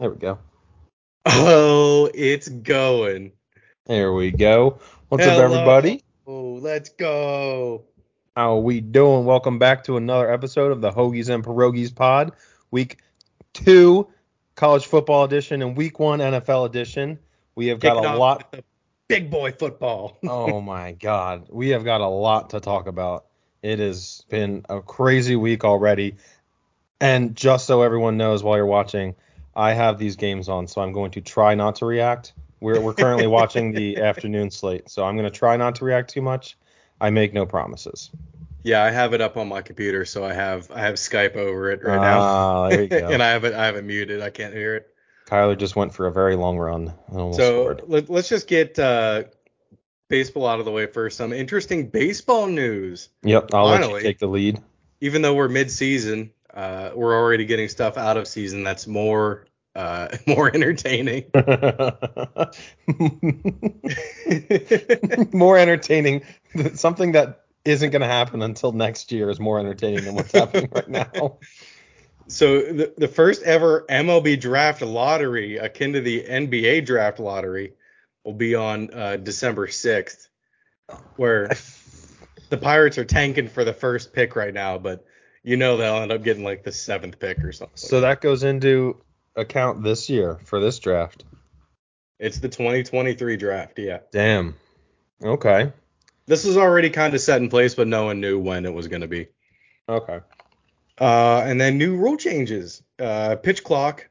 There we go. Oh, it's going. There we go. What's Hello. up, everybody? Oh, let's go. How are we doing? Welcome back to another episode of the Hoagies and Pierogies Pod, Week Two, College Football Edition, and Week One NFL Edition. We have got a lot. big boy football. oh my God, we have got a lot to talk about. It has been a crazy week already, and just so everyone knows, while you're watching, I have these games on, so I'm going to try not to react. We're we're currently watching the afternoon slate, so I'm going to try not to react too much. I make no promises. Yeah, I have it up on my computer, so I have I have Skype over it right Ah, now. there you go. and I have it I have it muted. I can't hear it. Kyler just went for a very long run almost so let, let's just get uh, baseball out of the way first. Some interesting baseball news. Yep, I'll let finally. you take the lead. Even though we're mid-season, uh, we're already getting stuff out of season that's more uh, more entertaining. more entertaining. Something that isn't going to happen until next year is more entertaining than what's happening right now. So the, the first ever MLB draft lottery, akin to the NBA draft lottery, will be on uh, December 6th, where the Pirates are tanking for the first pick right now, but you know they'll end up getting like the seventh pick or something. So that goes into account this year for this draft. it's the 2023 draft, yeah. Damn. Okay. This is already kind of set in place, but no one knew when it was going to be. Okay. Uh, and then new rule changes. Uh, pitch clock.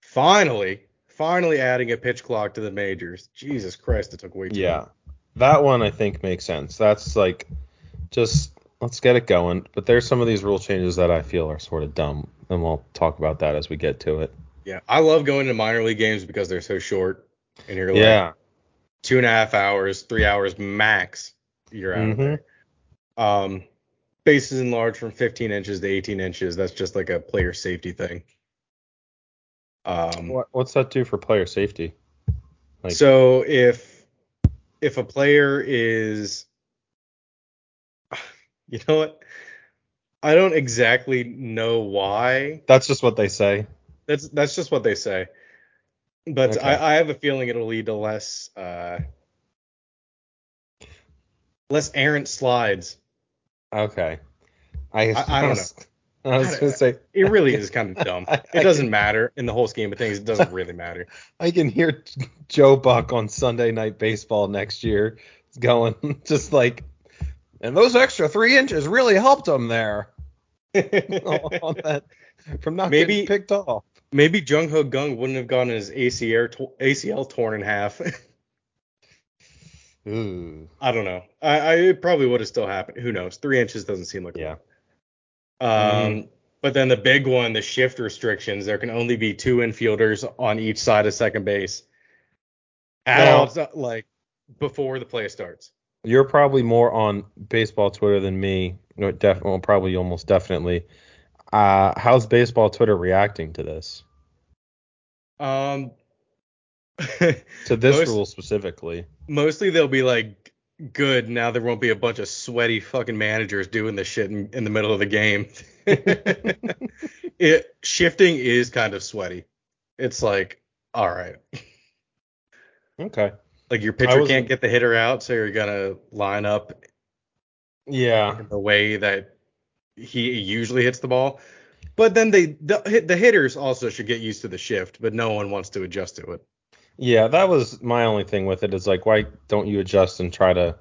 Finally, finally adding a pitch clock to the majors. Jesus Christ, it took way too Yeah. long. That one I think makes sense. That's like just let's get it going. But there's some of these rule changes that I feel are sort of dumb, and we'll talk about that as we get to it. Yeah, I love going to minor league games because they're so short, and you're like Yeah. two and a half hours, three hours max. You're out of Mhm. there. Um, bases enlarged from 15 inches to 18 inches. That's just like a player safety thing. Um, What, what's that do for player safety? Like- so if if a player is, you know what? I don't exactly know why. That's just what they say. That's that's just what they say. But Okay. I, I have a feeling it'll lead to less uh, less errant slides. Okay. I I- I don't was- I was gonna say It really is kind of dumb. I- It doesn't can- matter in the whole scheme of things. It doesn't really matter. I can hear Joe Buck on Sunday Night Baseball next year going just like, and those extra three inches really helped him there on that from not Maybe- getting picked off. Maybe Jung Ho Kang wouldn't have gotten his ACL ACL torn in half. Ooh. I don't know. I, I it probably would have still happened. Who knows? Three inches doesn't seem like a Yeah. Um, Mhm. but then the big one, the shift restrictions. There can only be two infielders on each side of second base. At Well- all, like before the play starts. You're probably more on baseball Twitter than me. No, def- well, probably almost definitely. Uh, how's baseball Twitter reacting to this? Um, To this Most- rule specifically? mostly they'll be like, good. Now there won't be a bunch of sweaty fucking managers doing this shit in, in the middle of the game. it shifting is kind of sweaty. It's like, all right, Okay. Like your pitcher can't get the hitter out, so you're gonna line up Yeah. the way that he usually hits the ball. But then they the, the hitters also should get used to the shift, but no one wants to adjust to it. Yeah, that was my only thing with it is like, why don't you adjust and try to?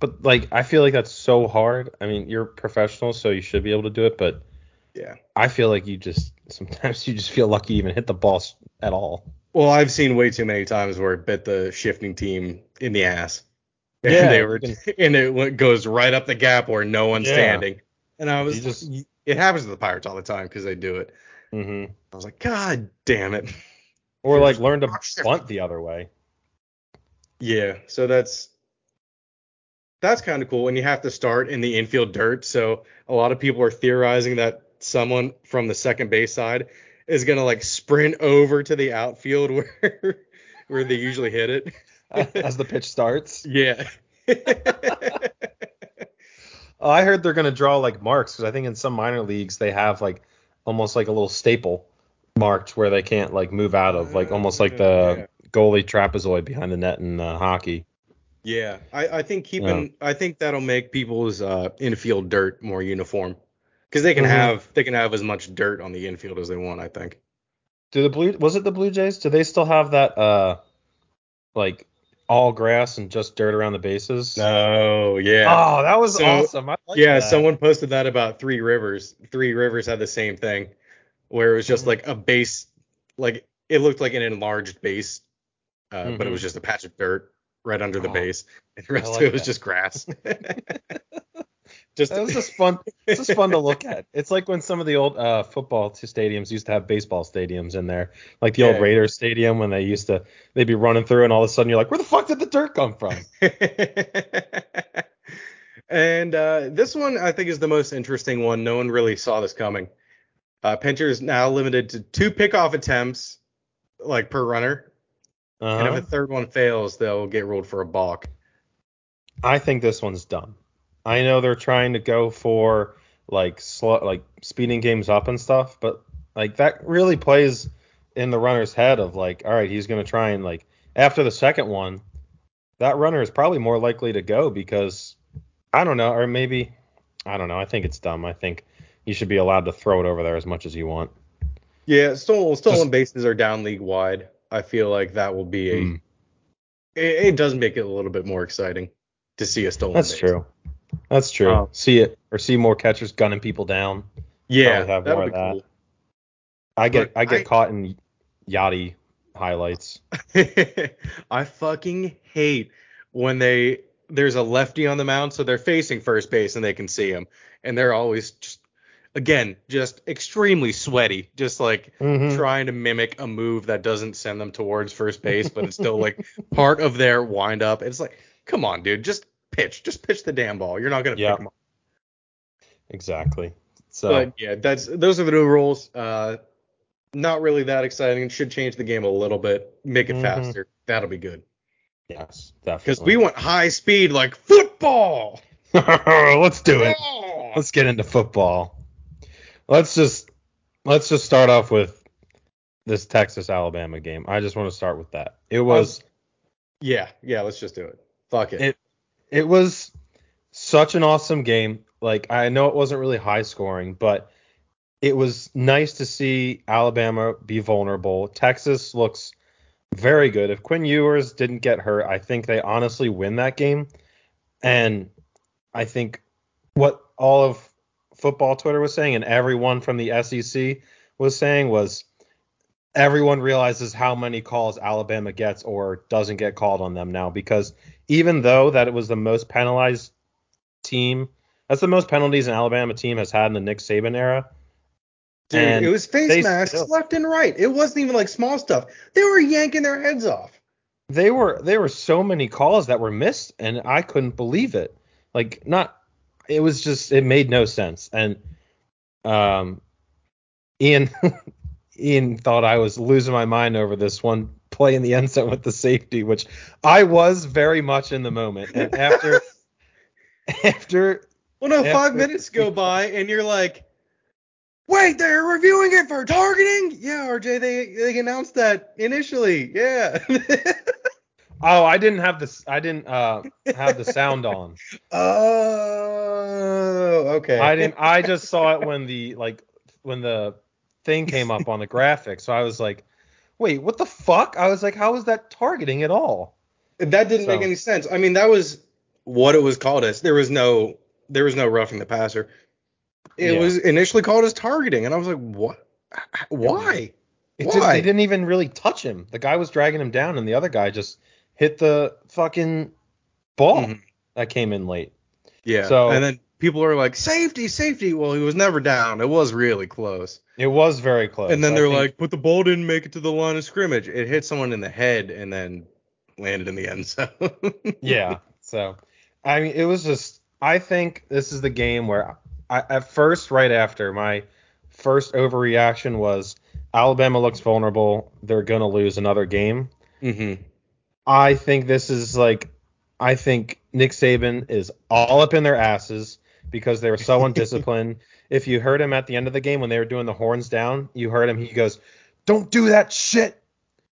But like, I feel like that's so hard. I mean, you're professional, so you should be able to do it. But Yeah. I feel like you just sometimes you just feel lucky you even hit the ball at all. Well, I've seen way too many times where it bit the shifting team in the ass. And Yeah, they were, and it went- goes right up the gap where no one's Yeah. standing. And I was just, it happens to the Pirates all the time because they do it. hmm I was like, God damn it. Or like learn to bunt the other way. Yeah, so that's that's kind of cool. And you have to start in the infield dirt. So a lot of people are theorizing that someone from the second base side is gonna like sprint over to the outfield where where they usually hit it. as the pitch starts. Yeah. Oh, I heard they're gonna draw like marks because I think in some minor leagues they have like almost like a little staple marked where they can't like move out of, like almost like the goalie trapezoid behind the net in uh, hockey. Yeah, I, I think keeping I think that'll make people's uh, infield dirt more uniform because they can Mhm. have they can have as much dirt on the infield as they want. I think. Do the blue was it the Blue Jays? Do they still have that uh like all grass and just dirt around the bases? No, yeah. Oh, that was So- awesome. I like yeah, that. someone posted that about Three Rivers. Three Rivers had the same thing, where it was just Mhm. like a base, like it looked like an enlarged base, uh, but it Mhm. was just a patch of dirt right under the Oh, base, and the rest like of it was that. just grass. just That was just fun. It's just fun to look at. It's like when some of the old uh, football stadiums used to have baseball stadiums in there, like the Yeah. old Raiders stadium when they used to they'd be running through and all of a sudden you're like, where the fuck did the dirt come from? and uh, this one I think is the most interesting one. No one really saw this coming. Uh, is now limited to two pickoff attempts, like per runner, and Uh-huh. if a third one fails, they'll get ruled for a balk. I think this one's dumb. I know they're trying to go for like slow, like speeding games up and stuff, but like that really plays in the runner's head of like, all right, he's gonna try and like after the second one, that runner is probably more likely to go because I don't know, or maybe I don't know. I think it's dumb. I think you should be allowed to throw it over there as much as you want. Yeah, stolen stolen Just- bases are down league wide. I feel like that will be a. Hmm. It, it does make it a little bit more exciting to see a stolen. That's base. true. That's true. Um, see it or see more catchers gunning people down. Yeah, have more be of that. cool. I get But I get I- caught in yachty highlights. I fucking hate when they there's a lefty on the mound, so they're facing first base and they can see him, and they're always just again just extremely sweaty, just like Mhm. trying to mimic a move that doesn't send them towards first base, but it's still like part of their wind up. It's like, come on, dude, just pitch, just pitch the damn ball. You're not gonna Yeah. them up. Exactly. So But yeah, that's those are the new rules. Uh, not really that exciting. Should change the game a little bit, make it Mhm. faster. That'll be good. yes, definitely. Because we want high speed like football. let's do it. Yeah. Let's get into football. Let's just let's just start off with this Texas Alabama game. I just want to start with that. It was yeah, yeah, let's just do it. Fuck it. It- it was such an awesome game. Like I know it wasn't really high scoring, but it was nice to see Alabama be vulnerable. Texas looks very good. If Quinn Ewers didn't get hurt, I think they honestly win that game. And I think what all of football Twitter was saying and everyone from the SEC was saying was everyone realizes how many calls Alabama gets or doesn't get called on them now because even though that it was the most penalized team, that's the most penalties an Alabama team has had in the Nick Saban era. Dude, and it was face masks still- left and right. It wasn't even like small stuff. They were yanking their heads off. They were there were so many calls that were missed and I couldn't believe it. Like not it was just it made no sense. And um Ian Ian thought I was losing my mind over this one play in the end zone with the safety, which I was very much in the moment. And after after Well, no, Yeah. five minutes go by and you're like, wait, they're reviewing it for targeting? Yeah, RJ, they they announced that initially. Yeah. oh I didn't have this I didn't uh have the sound on. oh, okay. I didn't. I just saw it when the like when the thing came up on the graphic. So I was like, wait, what the fuck? I was like, how is that targeting at all? That didn't make any sense. I mean, that was what it was called as. There was no there was no roughing the passer. It Yeah. was initially called as targeting, and I was like, what? Why? It Why? they didn't even really touch him. The guy was dragging him down, and the other guy just hit the fucking ball Mhm. that came in late. Yeah. So- and then people are like, safety, safety. Well, he was never down. It was really close. It was very close. and then I they're think- like, but the ball didn't make it to the line of scrimmage. It hit someone in the head and then landed in the end zone. yeah. So, I mean, it was just. I think this is the game where, I, at first, right after my first overreaction was Alabama looks vulnerable. They're gonna lose another game. mm-hmm. I think this is like, I think Nick Saban is all up in their asses because they were so undisciplined. if you heard him at the end of the game when they were doing the horns down, you heard him. He goes, don't do that shit.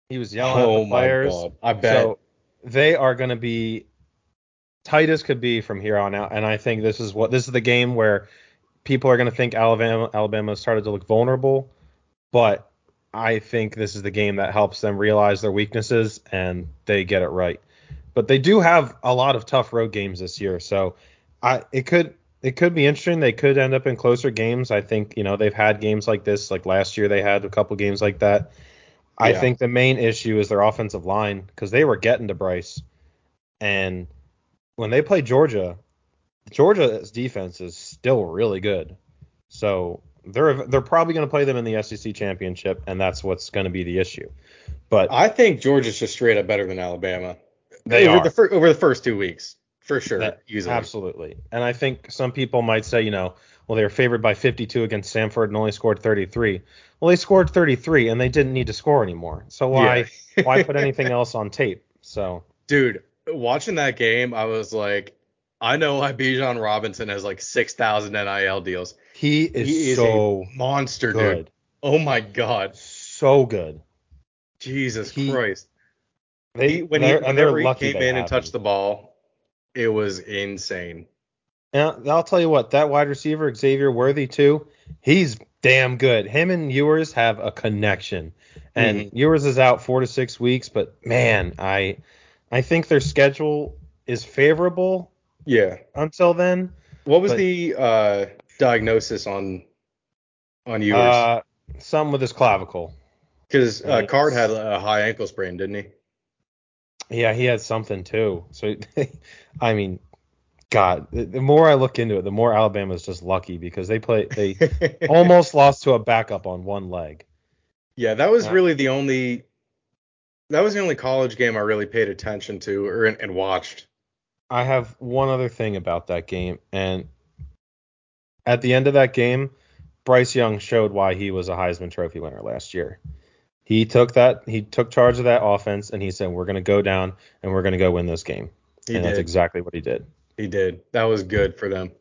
He was yelling at Oh the my players. god. I bet. So they are going to be tight as could be from here on out, and I think this is what this is the game where people are going to think Alabama Alabama started to look vulnerable, but I think this is the game that helps them realize their weaknesses and they get it right. But they do have a lot of tough road games this year, so I it could it could be interesting. They could end up in closer games. I think you know they've had games like this. Like last year, they had a couple games like that. I think the main issue is their offensive line because they were getting to Bryce, and when they play Georgia, Georgia's defense is still really good. So they're they're probably going to play them in the SEC championship, and that's what's going to be the issue. But I think Georgia's just straight up better than Alabama. They over are. the fir- over the first two weeks, for sure, That-. Absolutely. And I think some people might say, you know, well, they were favored by 52 against Samford and only scored 33. Well, they scored 33 and they didn't need to score anymore. So why Yeah. why put anything else on tape? So Dude, watching that game, I was like, I know why Bijan Robinson has like six thousand NIL deals. he is, He is so a monster, dude. good. Oh my god, So good. Jesus He- Christ! They He, when he whenever he lucky came in and touched the ball, it was insane. And I'll tell you what, that wide receiver Xavier Worthy too, he's damn good. Him and Ewers have a connection. And Mm-hmm. Ewers is out four to six weeks, but man, I I think their schedule is favorable Yeah. until then. What was But- the uh, diagnosis on on Ewers? Uh, some with his clavicle. Because uh. Card had a high ankle sprain, didn't he? Yeah, he had something too. So I mean, God, the, more I look into it, the more Alabama's just lucky because they play they almost lost to a backup on one leg. Yeah, that was Yeah. really the only. That was the only college game I really paid attention to or and watched. I have one other thing about that game, and at the end of that game, Bryce Young showed why he was a Heisman Trophy winner last year. He took that, he took charge of that offense, and he said, "We're going to go down and we're going to go win this game." He and that's exactly what he did. He did. That was good for them.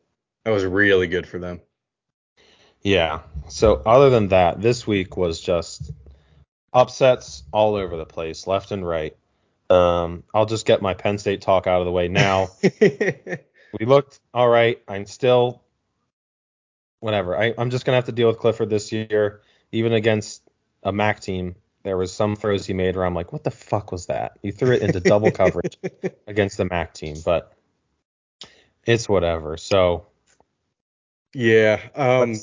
That was really good for them. Yeah. So other than that, this week was just upsets all over the place, left and right. Um, I'll just get my Penn State talk out of the way now. we looked all right. I'm still whatever. I, I'm just gonna have to deal with Clifford this year, even against a MAC team. There was some throws he made where I'm like, what the fuck was that? You threw it into double coverage against the MAC team, but it's whatever. So yeah. Um,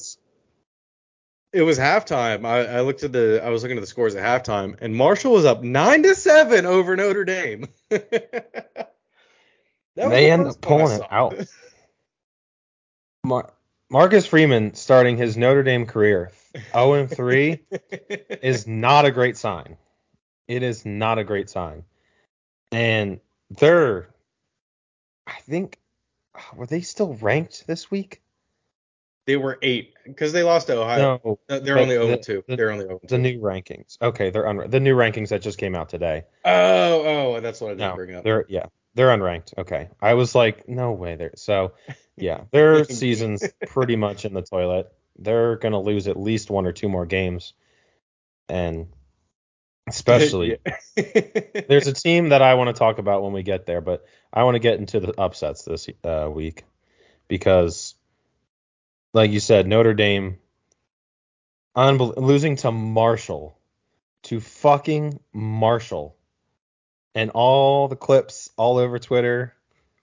it was halftime. I, I looked at the. I was looking at the scores at halftime, and Marshall was up nine to seven over Notre Dame. They the end up pulling it out. Mar- Marcus Freeman starting his Notre Dame career 0 and 3 is not a great sign. It is not a great sign. And they're, I think, were they still ranked this week? They were eight because they lost to Ohio. no, Uh, They're only 0 the- 2. the- They're only 0 the 2. new rankings. Okay, they're unranked. The new rankings that just came out today. Oh, oh, that's what I didn't No, bring up. they're yeah, they're unranked. Okay, I was like, no way. They're so yeah, their season's pretty much in the toilet. They're gonna lose at least one or two more games, and especially there's a team that I want to talk about when we get there, but I want to get into the upsets this uh, week because, like you said, Notre Dame unbel- losing to Marshall, to fucking Marshall, and all the clips all over Twitter.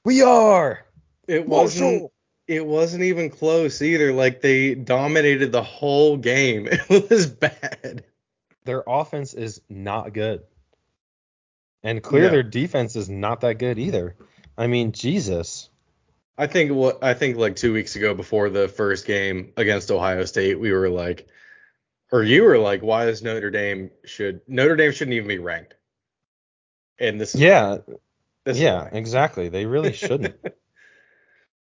We are it wasn't. Marshall. It wasn't even close either. Like they dominated the whole game. It was bad. Their offense is not good, and clear No. their defense is not that good either. I mean, Jesus. I think what I think like two weeks ago before the first game against Ohio State, we were like, or you were like, why is Notre Dame should Notre Dame shouldn't even be ranked? And this is Yeah, this yeah, why. exactly. They really shouldn't.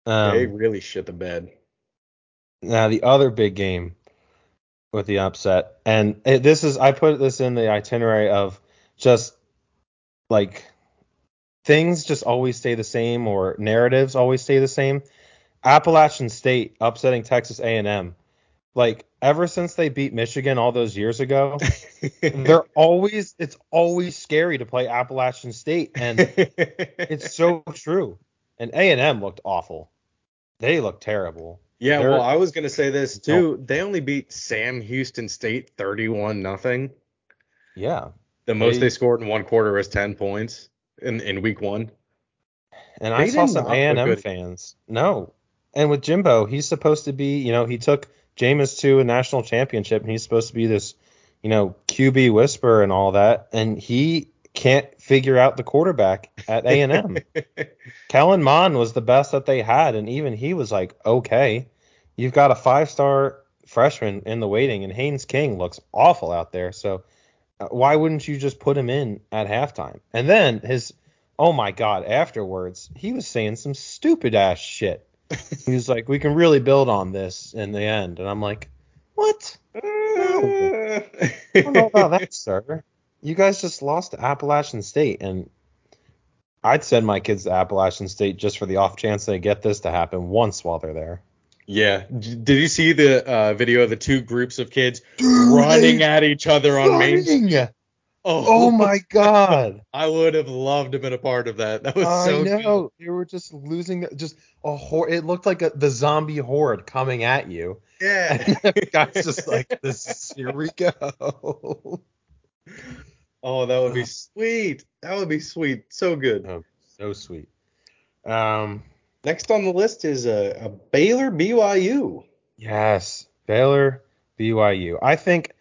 they Um, really shit the bed. now the other big game with the upset, and it, this is I put this in the itinerary of just like things just always stay the same or narratives always stay the same. Appalachian State upsetting Texas A&M. Like ever since they beat Michigan all those years ago, they're always it's always scary to play Appalachian State, and it's so true. And A and M looked awful. They looked terrible. Yeah, They're- well, I was gonna say this too. They only beat Sam Houston State thirty-one nothing. Yeah, The most They- they scored in one quarter was ten points in in week one. and I saw some A and M fans. No, and with Jimbo, he's supposed to be. You know, he took Jameis to a national championship, and he's supposed to be this, you know, QB whisper and all that, and he can't figure out the quarterback at A and M. Kellen Mond was the best that they had, and even he was like, okay, you've got a five star freshman in the waiting, and Haynes King looks awful out there. So uh, why wouldn't you just put him in at halftime? And then his, oh my God, afterwards, he was saying some stupid ass shit. He was like, we can really build on this in the end. And I'm like, what? I don't know about that, sir. You guys just lost to Appalachian State, and I'd send my kids to Appalachian State just for the off chance they get this to happen once while they're there. Yeah. D- Did you see the uh, video of the two groups of kids running at each other on Main Street? Running! Oh, Oh my god! I would have loved to have been a part of that. That was I so know they were just losing, just a hor- It looked like a, the zombie horde coming at you. Yeah. Guy's just like, "This, here we go." Oh, that would be sweet. That would be sweet. So good. Oh, so sweet. Um, Next on the list is a, a Baylor BYU. Yes, Baylor, BYU. I think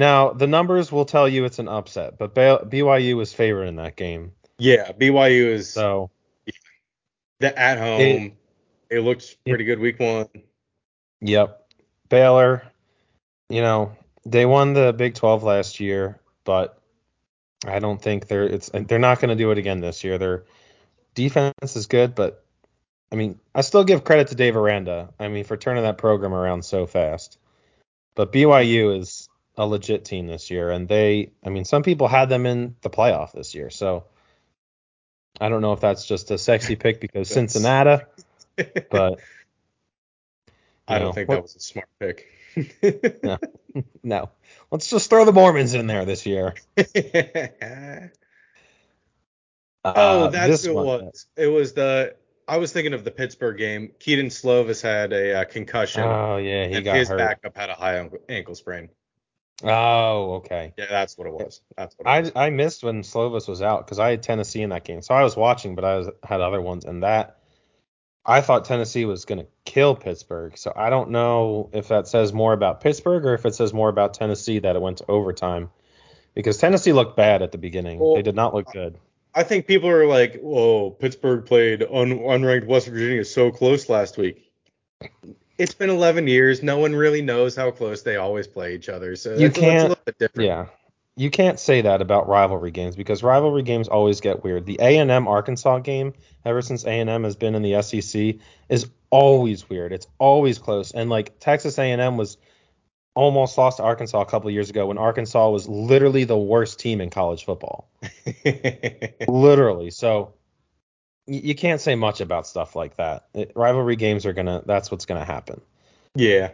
now the numbers will tell you it's an upset, but BYU was favored in that game. Yeah, BYU is So the at home. It, looks pretty good week one. Yep. Baylor, you know, they won the Big 12 last year, but I don't think they're it's they're not going to do it again this year. Their defense is good, but I mean, I still give credit to Dave Aranda. I mean, for turning that program around so fast. But BYU is a legit team this year, and they, I mean, some people had them in the playoff this year, so I don't know if that's just a sexy pick because Cincinnati, but I don't know, think what- that was a smart pick. No. Let's just throw the Mormons in there this year. oh, Uh, that's this who it was. It was the. I was thinking of the Pittsburgh game. Kedon Slovis had a uh, concussion, Oh yeah, he got his hurt. backup had a high ankle sprain. Oh, okay. Yeah, that's what it was. That's what it I was. I missed when Slovis was out because I had Tennessee in that game, so I was watching, but I was, had other ones, and that I thought Tennessee was gonna kill Pittsburgh. So I don't know if that says more about Pittsburgh or if it says more about Tennessee that it went to overtime, because Tennessee looked bad at the beginning. Well, they did not look good. I think people are like, "Whoa, Pittsburgh played un- unranked West Virginia so close last week." It's been 11 years. No one really knows how close they always play each other. So You that's, that's a can't- little bit different. Yeah. You can't say that about rivalry games because rivalry games always get weird. The A&M Arkansas game, ever since A&M has been in the SEC, is always weird. It's always close. And like Texas A&M was almost lost to Arkansas a couple of years ago when Arkansas was literally the worst team in college football. literally. So you can't say much about stuff like that. It, rivalry games are gonna. That's what's gonna happen. yeah.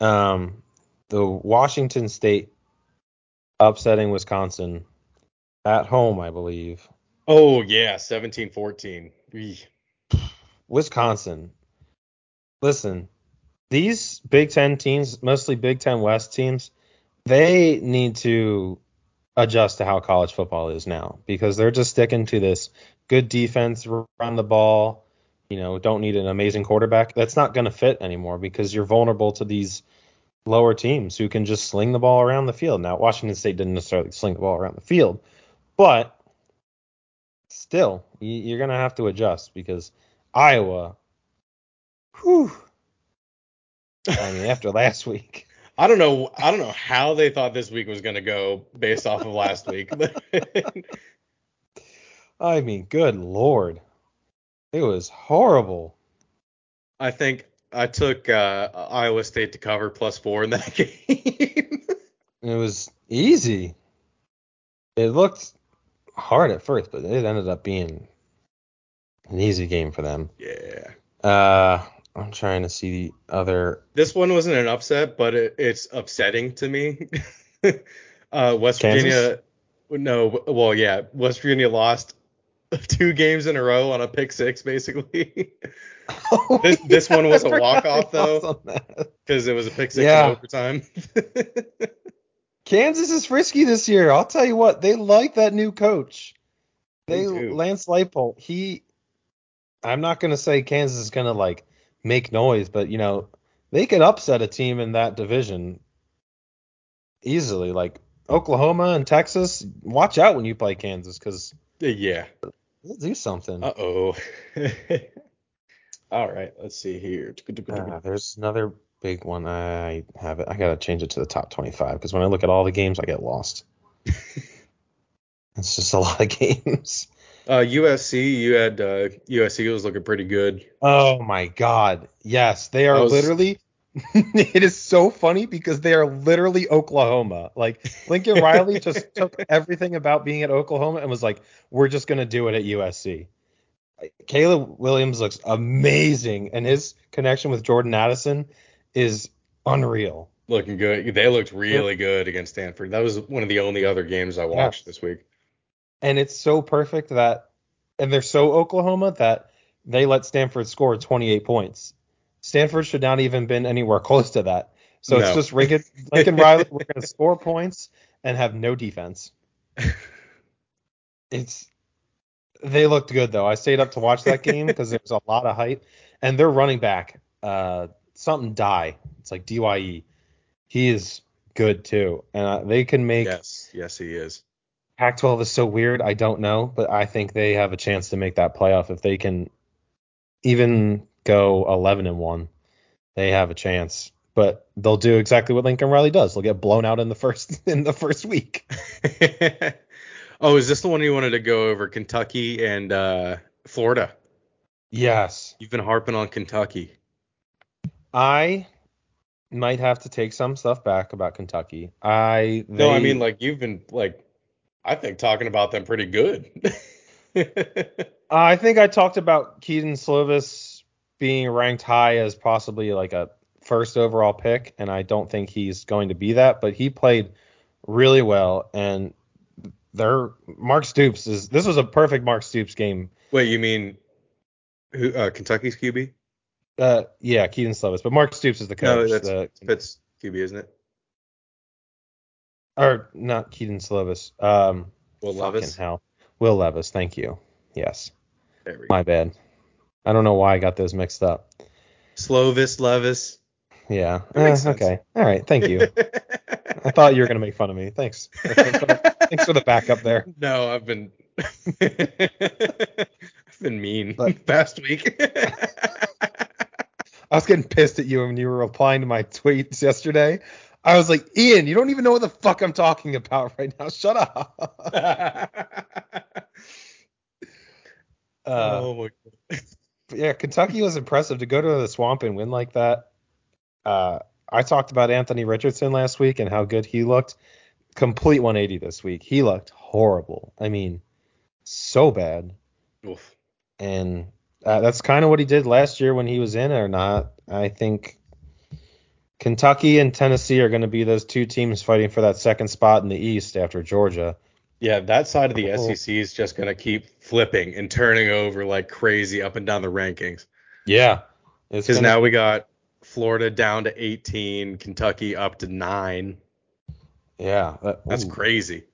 Um, the Washington State upsetting Wisconsin at home, I believe. Oh yeah, 17-14. Eesh. Wisconsin. Listen, these Big Ten teams, mostly Big Ten West teams, they need to adjust to how college football is now because they're just sticking to this good defense, run the ball, you know, don't need an amazing quarterback. That's not going to fit anymore because you're vulnerable to these lower teams who can just sling the ball around the field. Now, Washington State didn't necessarily sling the ball around the field, but still, you're going to have to adjust because Iowa, whew, I mean, after last week. I don't know. I don't know how they thought this week was going to go based off of last week. I mean, good lord. It was horrible. I think I took uh, Iowa State to cover plus four in that game. It was easy. It looked hard at first, but it ended up being an easy game for them. yeah. Uh, I'm trying to see the other. This one wasn't an upset, but it, it's upsetting to me. uh, West Kansas? Virginia, no, well, yeah, West Virginia lost two games in a row on a pick six, basically, oh, This- this one was a I forgot walk-off, though. lost on that. because it was a pick six Yeah. in overtime. Kansas is frisky this year. I'll tell you what, they like that new coach. They They. Lance Leipold. He, I'm not gonna say Kansas is gonna like make noise, but you know they could upset a team in that division easily. Like Oklahoma and Texas, watch out when you play Kansas because yeah. They'll do something. Uh oh. All right, let's see here. Uh, there's another big one. I have it. I gotta change it to the top 25 because when I look at all the games, I get lost. it's just a lot of games. Uh, USC, you had uh, USC was looking pretty good. Oh my God. Yes, they are was- literally. it is so funny because they are literally Oklahoma. Like Lincoln Riley just took everything about being at Oklahoma and was like, "We're just gonna do it at USC." Caleb Williams looks amazing, and his connection with Jordan Addison is unreal. Looking good. They looked really good against Stanford. That was one of the only other games I watched this week. And it's so perfect that, and they're so Oklahoma that they let Stanford score 28 points. Stanford should not even been anywhere close to that. So it's No. just Lincoln, Lincoln Riley. We're going to score points and have no defense. It's they looked good though. I stayed up to watch that game because there was a lot of hype. And their running back, uh, something die. It's like Dye. He is good too, and uh, they can make Yes, yes, he is. Pac-12 is so weird. I don't know, but I think they have a chance to make that playoff if they can even go 11 and one. They have a chance, but they'll do exactly what Lincoln Riley does. They'll get blown out in the first in the first week. oh, is this the one you wanted to go over? Kentucky and uh, Florida. Yes, You've been harping on Kentucky. I might have to take some stuff back about Kentucky. I No, I mean like you've been like I think talking about them pretty good. I think I talked about Kedon Slovis being ranked high as possibly like a first overall pick, and I don't think he's going to be that, but he played really well, and their Mark Stoops is this was a perfect Mark Stoops game. Wait, you mean who? Uh, Kentucky's QB? Uh, yeah, Kedon Slovis, but Mark Stoops is the coach. No, that's the, Pitt's QB, isn't it? or not Kedon Slovis. Um, Will fucking Levis. hell, Will Levis. Thank you. Yes, There we go. my bad. I don't know why I got those mixed up. Slovis Levis. Yeah. Eh, okay. All right. Thank you. I thought you were gonna make fun of me. Thanks. Thanks for the backup there. No, I've been I've been mean But- past week. I was getting pissed at you when you were replying to my tweets yesterday. I was like, Ian, you don't even know what the fuck I'm talking about right now. Shut up. Uh, oh my god. Yeah, Kentucky was impressive to go to the swamp and win like that. Uh, I talked about Anthony Richardson last week and how good he looked. Complete 180 this week. He looked horrible. I mean, so bad. Oof. and uh, that's kind of what he did last year when he was in or not. I think Kentucky and Tennessee are going to be those two teams fighting for that second spot in the East after Georgia. Yeah, that side of the Oh. SEC is just gonna keep flipping and turning over like crazy up and down the rankings. Yeah, Because now we got Florida down to 18, Kentucky up to nine. yeah, that- That's crazy.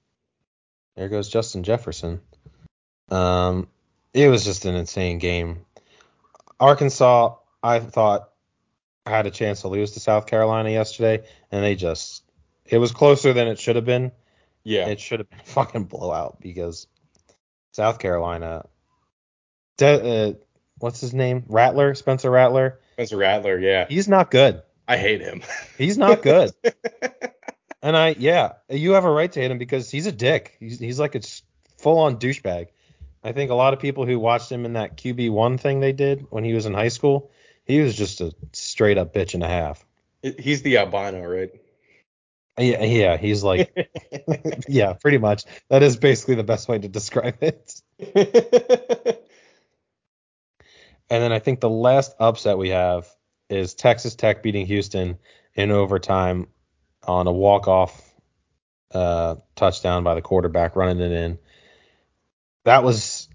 There goes Justin Jefferson. Um, it was just an insane game. Arkansas, I thought had a chance to lose to South Carolina yesterday, and they just it was closer than it should have been. Yeah. It should have been a fucking blowout because South Carolina. De, uh, what's his name? Rattler, Spencer Rattler. Spencer Rattler, yeah. He's not good. I hate him. He's not good. and I, yeah, you have a right to hate him because he's a dick. He's, he's like a full on douchebag. I think a lot of people who watched him in that QB one thing they did when he was in high school, he was just a straight up bitch and a half. He's the albino, right? Yeah, yeah, he's like, yeah, pretty much. That is basically the best way to describe it. And then I think the last upset we have is Texas Tech beating Houston in overtime on a walk-off uh, touchdown by the quarterback running it in. That was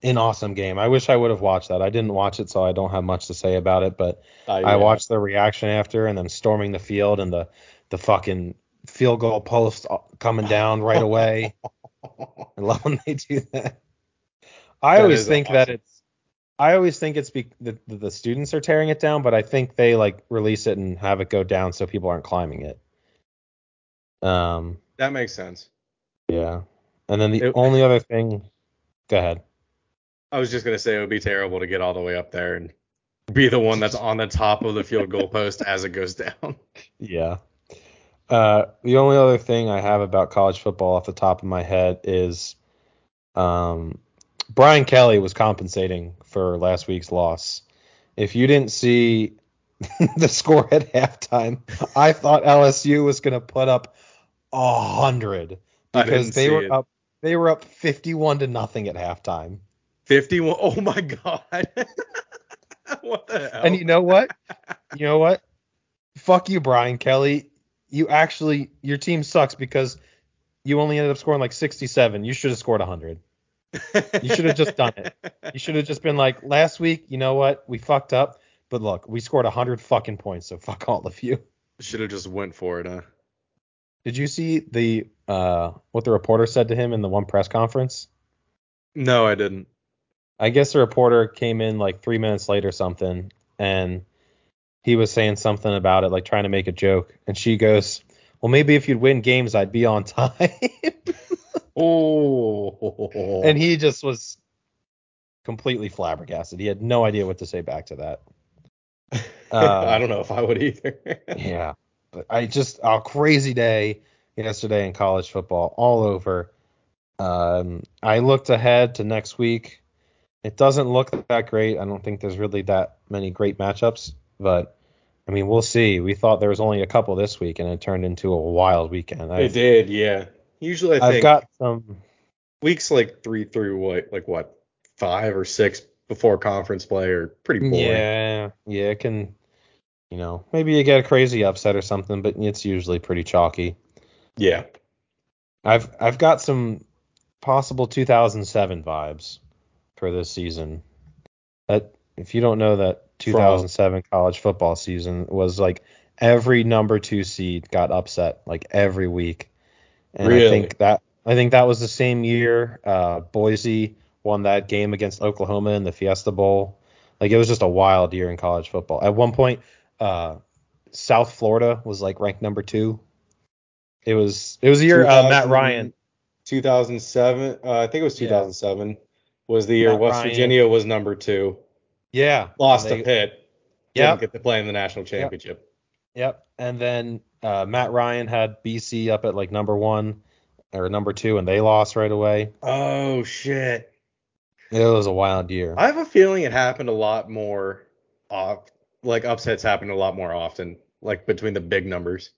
an awesome game. I wish I would have watched that. I didn't watch it, so I don't have much to say about it. But Uh, I watched the reaction after, and then storming the field and the the fucking field goal post coming down right away. I love when they do that. I That always think that it's. I always think it's be, the, the the students are tearing it down, but I think they like release it and have it go down so people aren't climbing it. Um. That makes sense. Yeah. And then the It- only other thing. Go ahead. I was just gonna say it would be terrible to get all the way up there and be the one that's on the top of the field goal post as it goes down. Yeah. Uh, the only other thing I have about college football off the top of my head is um, Brian Kelly was compensating for last week's loss. If you didn't see the score at halftime, I thought LSU was going to put up a hundred because they were it. up. They were up 51 to nothing at halftime. 51. Oh my god. what the hell? And you know what? you know what? Fuck you, Brian Kelly. You actually, your team sucks because you only ended up scoring like 67. You should have scored 100. You should have just done it. You should have just been like, last week, you know what? We fucked up, but look, we scored 100 fucking points, so fuck all of you. Should have just went for it, huh? Did you see the uh what the reporter said to him in the one press conference? No, I didn't. I guess the reporter came in like three minutes late or something, and he was saying something about it, like trying to make a joke. And she goes, Well, maybe if you'd win games, I'd be on time. Oh. and he just was completely flabbergasted. He had no idea what to say back to that. Uh, I don't know if I would either. Yeah. But I just, a crazy day yesterday in college football all over. Um, I looked ahead to next week. It doesn't look that great. I don't think there's really that many great matchups, but I mean, we'll see. We thought there was only a couple this week, and it turned into a wild weekend. It I've, did, yeah. Usually, I I've think got some. weeks like three through what, like what, five or six before conference play are pretty boring. Yeah, yeah, it can. You know, maybe you get a crazy upset or something, but it's usually pretty chalky. Yeah. I've I've got some possible 2007 vibes for this season. That if you don't know that 2007 college football season was like every number 2 seed got upset like every week. And I think that I think that was the same year uh, Boise won that game against Oklahoma in the Fiesta Bowl. Like it was just a wild year in college football. At one point uh, South Florida was like ranked number 2. It was it was a year uh, Matt Ryan 2007, uh, I think it was Yeah. 2007, was the year Matt West Ryan. Virginia was number two. Yeah. Lost They- to Pitt. Yep. Didn't get to play in the national championship. Yep. And then uh, Matt Ryan had BC up at like number one or number two, and they lost right away. Oh, shit. It was a wild year. I have a feeling it happened a lot more off like upsets happened a lot more often, like between the big numbers.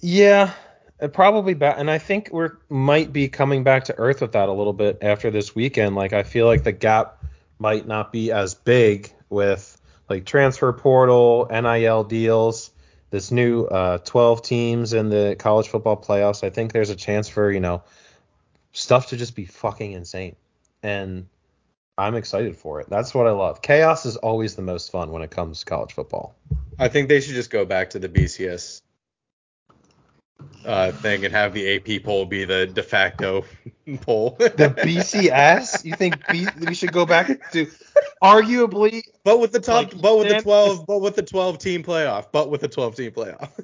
yeah, it probably back, and I think we're might be coming back to earth with that a little bit after this weekend. Like I feel like the gap might not be as big with like transfer portal, NIL deals, this new uh, 12 teams in the college football playoffs. I think there's a chance for you know stuff to just be fucking insane, and I'm excited for it. That's what I love. Chaos is always the most fun when it comes to college football. I think they should just go back to the BCS uh, thing and have the AP poll be the de facto poll. The BCS? You think B- we should go back to arguably? but with the top, Like, but with the 12, but with the 12 team playoff, but with the 12 team playoff.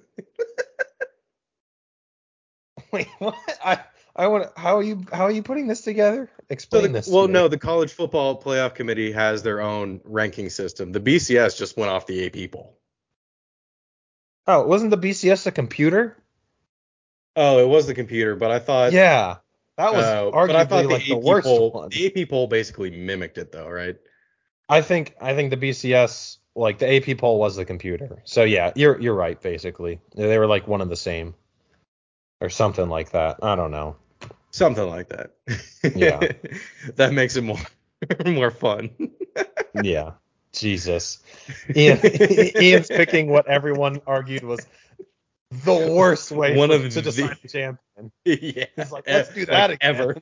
Wait, what? I I want. How are you? How are you putting this together? So Explain the, this. well, no, the college football playoff committee has their own ranking system. The BCS just went off the AP poll. Oh, wasn't the BCS a computer? Oh, it was the computer, but I thought yeah, that was uh, arguably but I thought like the the AP worst poll, one. the AP poll basically mimicked it though, right? I think I think the BCS like the AP poll was the computer. So yeah, you're you're right. Basically, they were like one and the same, or something like that. I don't know. Something like that. Yeah. that makes it more more fun. yeah. Jesus. Ian, Ian's picking what everyone argued was the worst way One for- of to the- decide the champion. yeah. He's like, let's do that again. ever.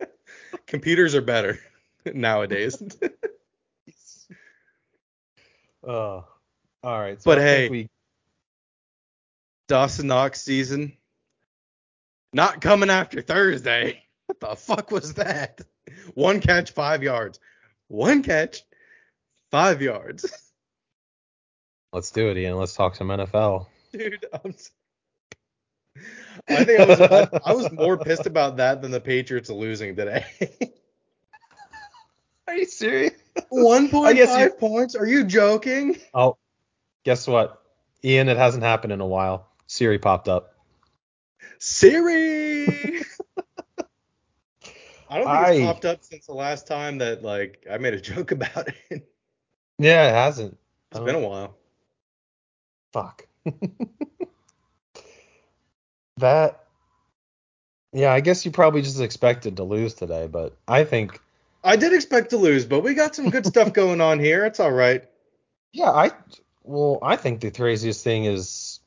Computers are better nowadays. Oh. All right. But I hey, we, Dawson Knox season not coming after Thursday. What the fuck was that? One catch, five yards. One catch, five yards. let's do it, Ian. Let's talk some NFL. Dude, I'm s- I think I was I, I was more pissed about that than the Patriots losing today. Are you serious? One point guess you- five points? Are you joking? Oh, guess what? Ian, it hasn't happened in a while. Siri popped up. Siri. I don't think I- it's popped up since the last time that like I made a joke about it. Yeah, it hasn't. It's been a while. Fuck. that. Yeah, I guess you probably just expected to lose today, but I think. I did expect to lose, but we got some good stuff going on here. It's all right. Yeah, I. Well, I think the craziest thing is.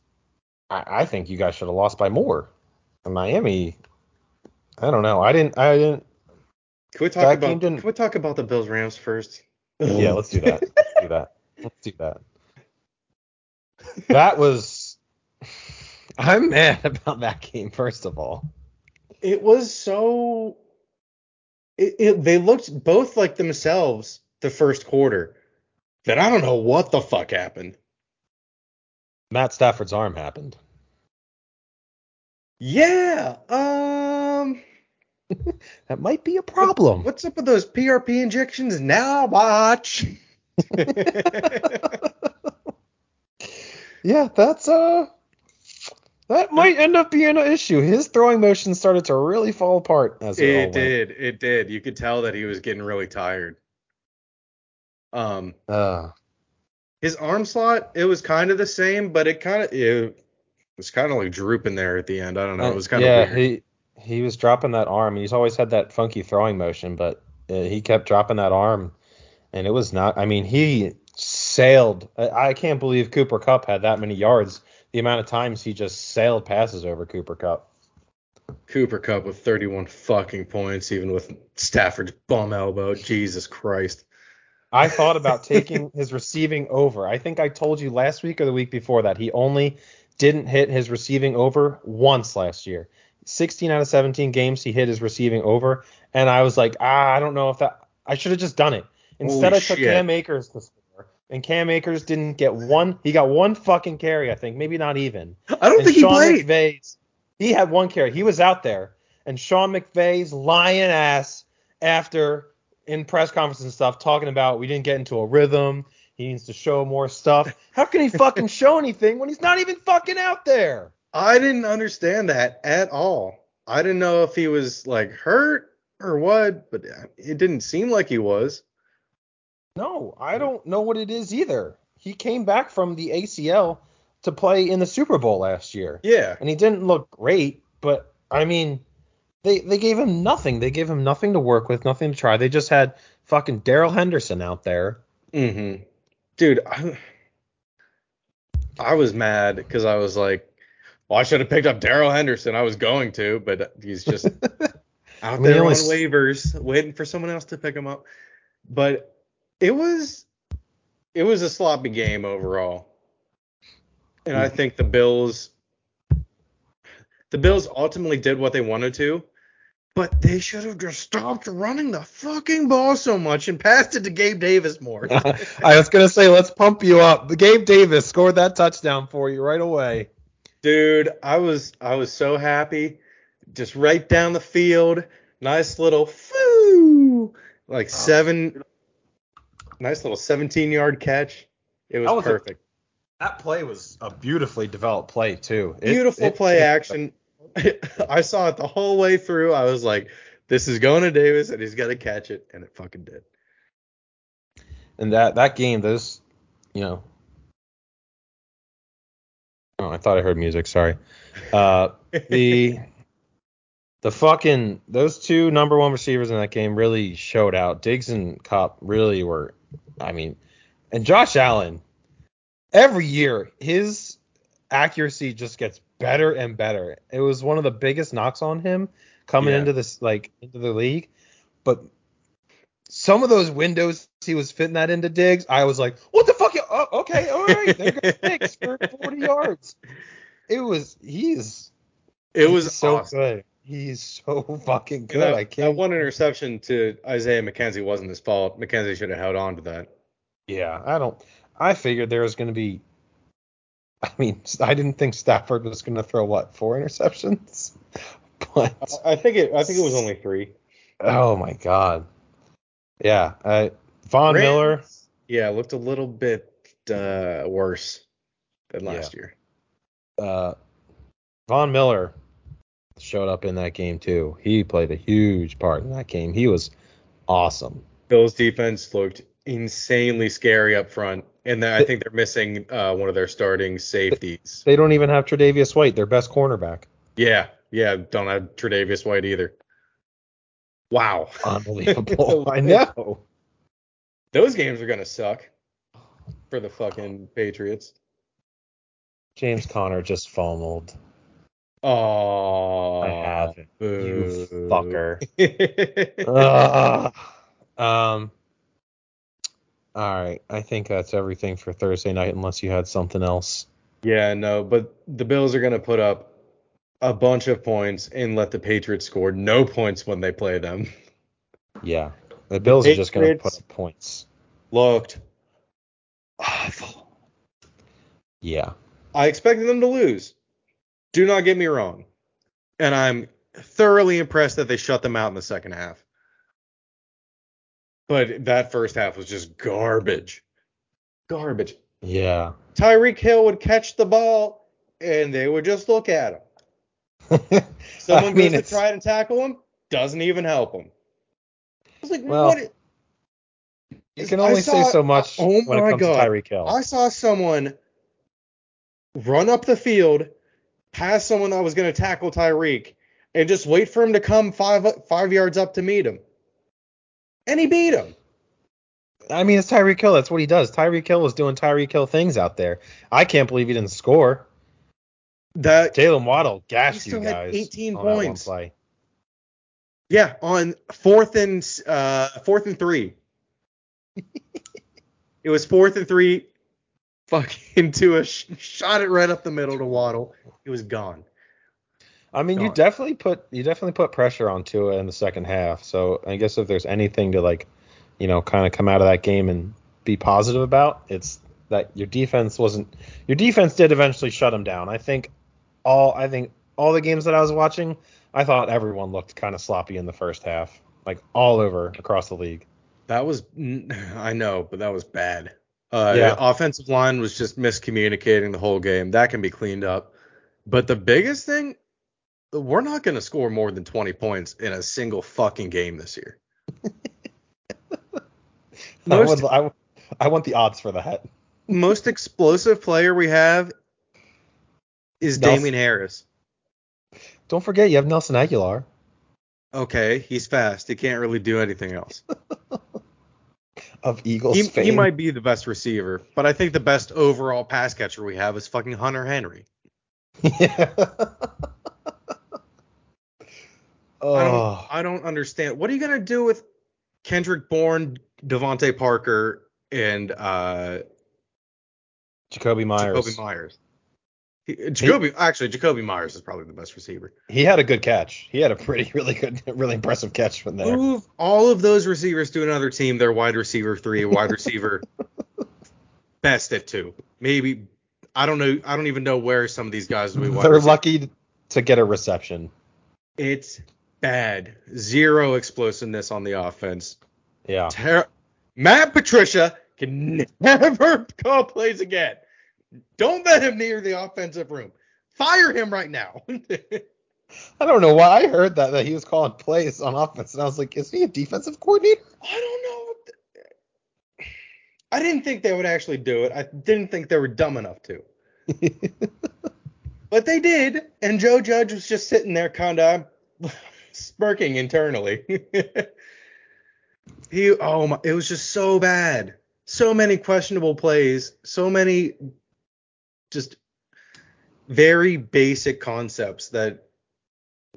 I, I think you guys should have lost by more. And Miami. I don't know. I didn't. I didn't. Can we talk about Can we talk about the Bills Rams first? Yeah, let's do that. Let's do that. Let's do that. That was. I'm mad about that game. First of all. It was so. It, it, they looked both like themselves the first quarter. That I don't know what the fuck happened. Matt Stafford's arm happened. Yeah. Um. That might be a problem. What's up with those PRP injections? Now watch. Yeah, that's uh that might end up being an issue. His throwing motion started to really fall apart as it, it went. did. It did. You could tell that he was getting really tired. Um. Uh, His arm slot, it was kind of the same, but it kind of it was kind of like drooping there at the end. I don't know. It was kind of yeah, he he was dropping that arm. He's always had that funky throwing motion, but uh, he kept dropping that arm, and it was not. I mean, he sailed. I, can't believe Cooper Kupp had that many yards. The amount of times he just sailed passes over Cooper Kupp. Cooper Kupp with 31 fucking points, even with Stafford's bum elbow. Jesus Christ. I thought about taking his receiving over. I think I told you last week or the week before that he only didn't hit his receiving over once last year. 16 out of 17 games he hit his receiving over, and I was like, ah, I don't know if that. I should have just done it. Instead, Holy I took shit. Cam Akers to score, and Cam Akers didn't get one. He got one fucking carry, I think, maybe not even. I don't And think he Sean played. McVay's, he had one carry. He was out there, and Sean McVay's lying ass after in press conference and stuff talking about we didn't get into a rhythm. He needs to show more stuff. How can he fucking show anything when he's not even fucking out there? I didn't understand that at all. I didn't know if he was like hurt or what, but it didn't seem like he was. No, I don't know what it is either. He came back from the ACL to play in the Super Bowl last year. Yeah. and he didn't look great, but I mean, they they gave him nothing. They gave him nothing to work with, nothing to try. They just had fucking Darrell Henderson out there. Mm-hmm. Dude, I, I was mad because I was like, well, I should have picked up Darrell Henderson. I was going to, but he's just out there on waivers, waiting for someone else to pick him up. But it was it was a sloppy game overall, and I hmm. think the Bills the Bills ultimately did what they wanted to. But they should have just stopped running the fucking ball so much and passed it to Gabe Davis more. I was gonna say, let's pump you up. Gabe Davis scored that touchdown for you right away. Dude, I was I was so happy. Just right down the field. Nice little foo like seven nice little 17 yard catch. It was, That was a- perfect. That play was a beautifully developed play too. It- Beautiful it- play it- action. I saw it the whole way through. I was like, this is going to Davis and he's gonna catch it and it fucking did. And that that game, those, you know. Oh, I thought I heard music. Sorry. Uh, the the fucking those two number one receivers in that game really showed out. Diggs and Kupp really were I mean, and Josh Allen, every year his accuracy just gets better and better. It was one of the biggest knocks on him coming Yeah. into this like into the league, but some of those windows he was fitting that into Diggs, I was like, what the fuck? Oh, okay, all right, there goes Diggs for 40 yards. It was he's It was so awesome. good. He's so fucking good. That, I can't. That one interception to Isaiah McKenzie wasn't his fault. McKenzie should have held on to that. Yeah, I don't. I figured there was going to be. I mean, I didn't think Stafford was going to throw what four interceptions, but I think it. I think it was only three. oh my god, yeah. Uh, Von Rams- Miller, Yeah, looked a little bit uh, worse than last year. uh, Von Miller showed up in that game too. He played a huge part in that game. He was awesome. Bills defense looked insanely scary up front, and I think they're missing uh, one of their starting safeties. They don't even have Tre'Davious White, their best cornerback. Yeah, yeah, don't have Tre'Davious White either. Wow, Unbelievable. I know. those games are gonna suck for the fucking Patriots. James Conner just fumbled. Oh, I have it. You fucker. Um. All right, I think that's everything for Thursday night, unless you had something else. yeah, no, but the Bills are gonna put up a bunch of points and let the Patriots score no points when they play them. Yeah, the Bills are just going to put up points. Looked awful. Yeah, I expected them to lose. Do not get me wrong. And I'm thoroughly impressed that they shut them out in the second half. But that first half was just garbage. Garbage. yeah. Tyreek Hill would catch the ball and they would just look at him. Someone I mean, goes to it's- try and tackle him, doesn't even help him. I was like, Well, what? You can only saw- say so much oh when it my comes God. to Tyreek Hill. I saw someone run up the field, pass someone that was going to tackle Tyreek, and just wait for him to come five five yards up to meet him. And he beat him. I mean, it's Tyreek Hill. That's what he does. Tyreek Hill is doing Tyreek Hill things out there. I can't believe he didn't score. That Jalen Waddle gashed you guys 18 on that one points. play. yeah, on fourth and uh fourth and three. it was fourth and three. Fucking to a sh- shot it right up the middle to Waddle. It was gone. I mean, you definitely put you definitely put pressure on Tua in the second half. So I guess if there's anything to like, you know, kind of come out of that game and be positive about, it's that your defense wasn't your defense did eventually shut him down. I think all I think all the games that I was watching, I thought everyone looked kind of sloppy in the first half, like all over across the league. That was I know, but that was bad. Uh, Yeah. offensive line was just miscommunicating the whole game. That can be cleaned up. But the biggest thing, we're not going to score more than 20 points in a single fucking game this year. I, would, I, I want the odds for that. most explosive player we have is Nelson. Damien Harris. Don't forget you have Nelson Agholor. Okay, he's fast. He can't really do anything else. of Eagles He, fame. he might be the best receiver, but I think the best overall pass catcher we have is fucking Hunter Henry. yeah. I oh, don't I don't understand. What are you gonna do with Kendrick Bourne, DeVante Parker, and uh Jakobi Meyers. Jakobi Meyers? He- Jakobi actually Jakobi Meyers is probably the best receiver. He had a good catch. He had a pretty, really good, really impressive catch from there. Move all of those receivers to another team. They're wide receiver three, wide receiver best at two. Maybe I don't know. I don't even know where some of these guys will be. They're receiver. lucky to get a reception. It's bad. Zero explosiveness on the offense. Yeah. Ter- Matt Patricia can never call plays again. Don't let him near the offensive room. Fire him right now. I don't know why I heard that that he was calling plays on offense, and I was like, is he a defensive coordinator? I don't know. I didn't think they would actually do it. I didn't think they were dumb enough to. But they did, and Joe Judge was just sitting there kind of smirking internally. he oh my it was just so bad. so many questionable plays, so many just very basic concepts that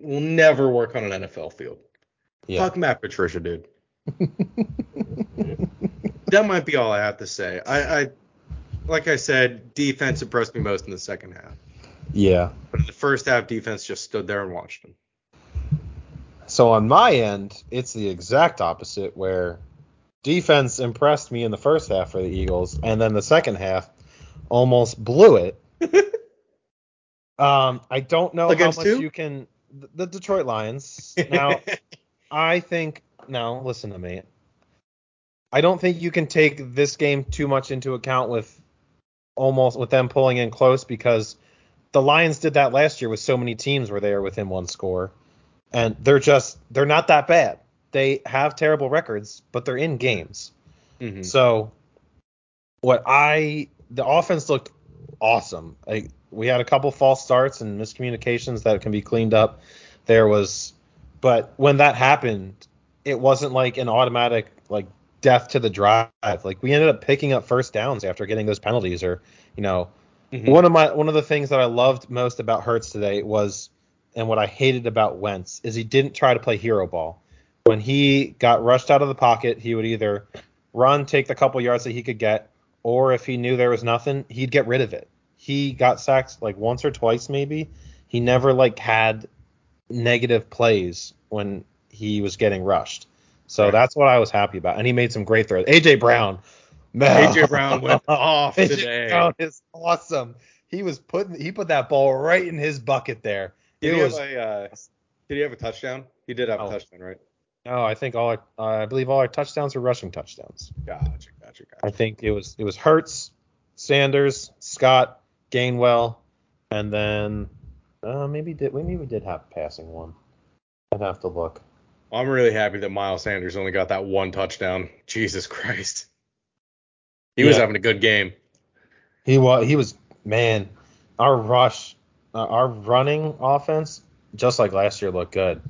will never work on an NFL field. Yeah. Fuck Matt Patricia, dude. that might be all I have to say. I, I like I said, defense impressed me most in the second half. Yeah. But in the first half, defense just stood there and watched them. So on my end, it's the exact opposite where defense impressed me in the first half for the Eagles, and then the second half almost blew it. um, I don't know Against how much who? you can. The Detroit Lions. Now, I think. No, listen to me. I don't think you can take this game too much into account with almost with them pulling in close because the Lions did that last year with so many teams where they are within one score, and they're just they're not that bad. They have terrible records, but they're in games. Mhm. So what I the offense looked awesome. Like we had a couple false starts and miscommunications that can be cleaned up. There was but when that happened, it wasn't like an automatic like death to the drive. Like we ended up picking up first downs after getting those penalties or you know Mhm. one of my one of the things that I loved most about Hurts today was and what I hated about Wentz is he didn't try to play hero ball. When he got rushed out of the pocket, he would either run, take the couple yards that he could get, or if he knew there was nothing, he'd get rid of it. He got sacked like once or twice maybe. He never like had negative plays when he was getting rushed. So Right. that's what I was happy about. And he made some great throws. AJ Brown. AJ Brown went off AJ today. Brown is awesome. He was putting he put that ball right in his bucket there. Did it he was have a uh, Did he have a touchdown? He did have Oh. a touchdown, right? No, I think all our, uh, I believe all our touchdowns were rushing touchdowns. Gotcha, gotcha, gotcha. I think it was it was Hurts, Sanders, Scott, Gainwell, and then uh, maybe did we maybe did have a passing one. I'd have to look. I'm really happy that Miles Sanders only got that one touchdown. Jesus Christ. He was having a good game. He was he was man, our rush, uh, our running offense, just like last year, looked good.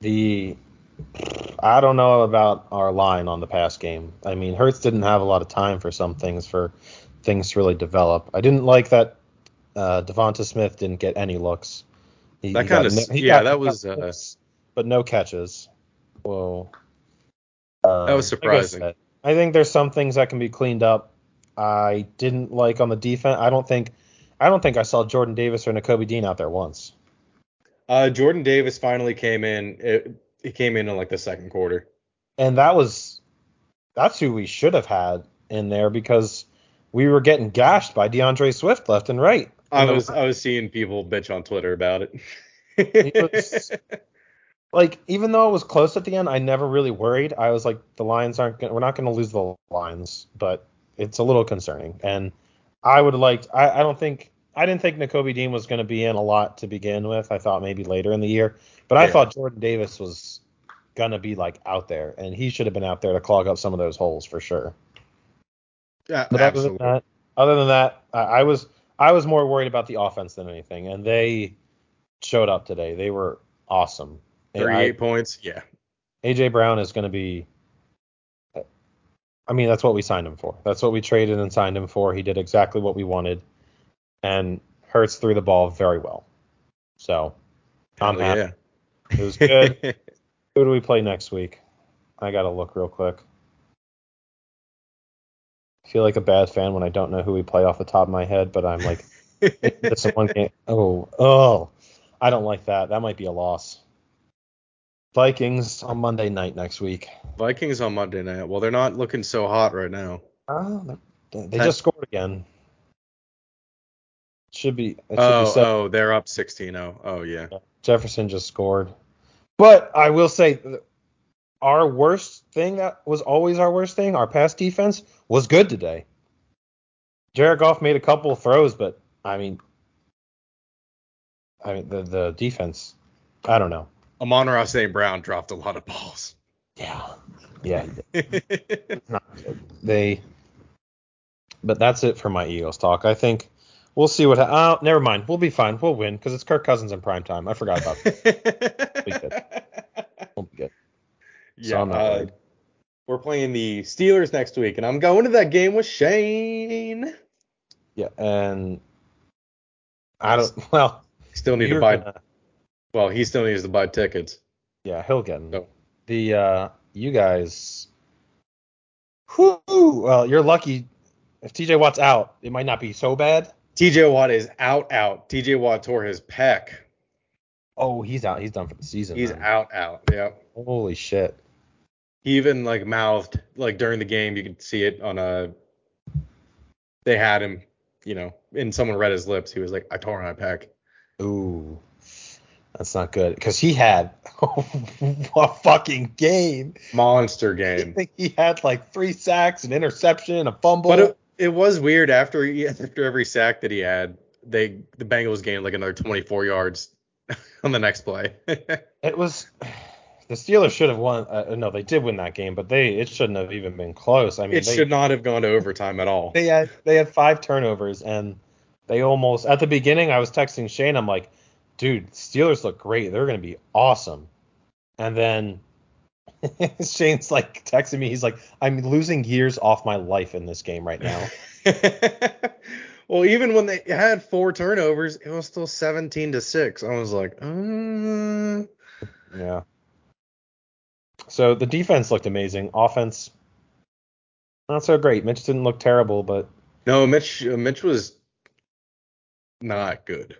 The I don't know about our line on the pass game. I mean, Hurts didn't have a lot of time for some things for things to really develop. I didn't like that uh, Devonta Smith didn't get any looks. He, That kinda no- yeah, got- that was, uh, looks, but no catches. Whoa. Uh, That was like I surprising. said, I think there's some things that can be cleaned up. I didn't like on the defense. I don't think I don't think I saw Jordan Davis or Nakobe Dean out there once. Uh, Jordan Davis finally came in. It, he came in in like the second quarter. And that was that's who we should have had in there because we were getting gashed by D'Andre Swift left and right. I was I was seeing people bitch on Twitter about it. was- like even though it was close at the end, I never really worried. I was like the Lions aren't gonna, we're not going to lose the Lions, but it's a little concerning. And I would like I, I don't think I didn't think Nakobe Dean was going to be in a lot to begin with. I thought maybe later in the year, but I thought Jordan Davis was going to be like out there, and he should have been out there to clog up some of those holes for sure. Yeah, But absolutely. other than that, other than that, I, I was I was more worried about the offense than anything, and they showed up today. They were awesome. And I- points. Yeah. AJ Brown is going to be. I mean, that's what we signed him for. That's what we traded and signed him for. He did exactly what we wanted, and Hurts threw the ball very well. So I'm Hell happy. It was good. Who do we play next week? I gotta look real quick. I feel like a bad fan when I don't know who we play off the top of my head, but I'm like, this one game. Oh, oh, I don't like that. That might be a loss. Vikings on Monday night next week. Vikings on Monday night. Well, they're not looking so hot right now. Oh, they, they just scored again. Should be. It should Oh, be oh, they're up 16-0. Oh, yeah. Jefferson just scored. But I will say, our worst thing that was always our worst thing, our pass defense, was good today. Jared Goff made a couple of throws, but I mean, I mean the the defense. I don't know. Amon-Ra St. Brown dropped a lot of balls. Yeah, yeah. Not. They. But that's it for my Eagles talk. I think we'll see what. Ha- oh, never mind. We'll be fine. We'll win because it's Kirk Cousins in prime time. I forgot about that. We'll be good. So yeah, I'm not uh, we're playing the Steelers next week, and I'm going to that game with Shane. Yeah, and I don't. Well, Still need to buy. gonna- Well, he still needs to buy tickets. yeah, he'll get 'em. No. The uh, you guys. Whoo! well, you're lucky. If TJ Watt's out, it might not be so bad. TJ Watt is out, out. TJ Watt tore his pec. Oh, he's out. He's done for the season. He's then. out, out. Yeah. Holy shit. He even like mouthed like during the game. You could see it on a. They had him, you know, and someone read his lips. He was like, "I tore my pec." Ooh, that's not good because he had a fucking game. Monster I game. think he had like three sacks, an interception, a fumble. But it, it was weird after he, after every sack that he had, they the Bengals gained like another 24 yards on the next play. it was the Steelers should have won. Uh, no, they did win that game, but they it shouldn't have even been close. I mean, it they, should not have gone to overtime at all. they had they had five turnovers and they almost at the beginning I was texting Shane I'm like dude Steelers look great they're gonna be awesome and then Shane's like texting me he's like I'm losing years off my life in this game right now well, even when they had four turnovers, it was still 17 to six. I was like, uh, yeah so the defense looked amazing offense not so great Mitch didn't look terrible but no, Mitch. uh, Mitch was not good.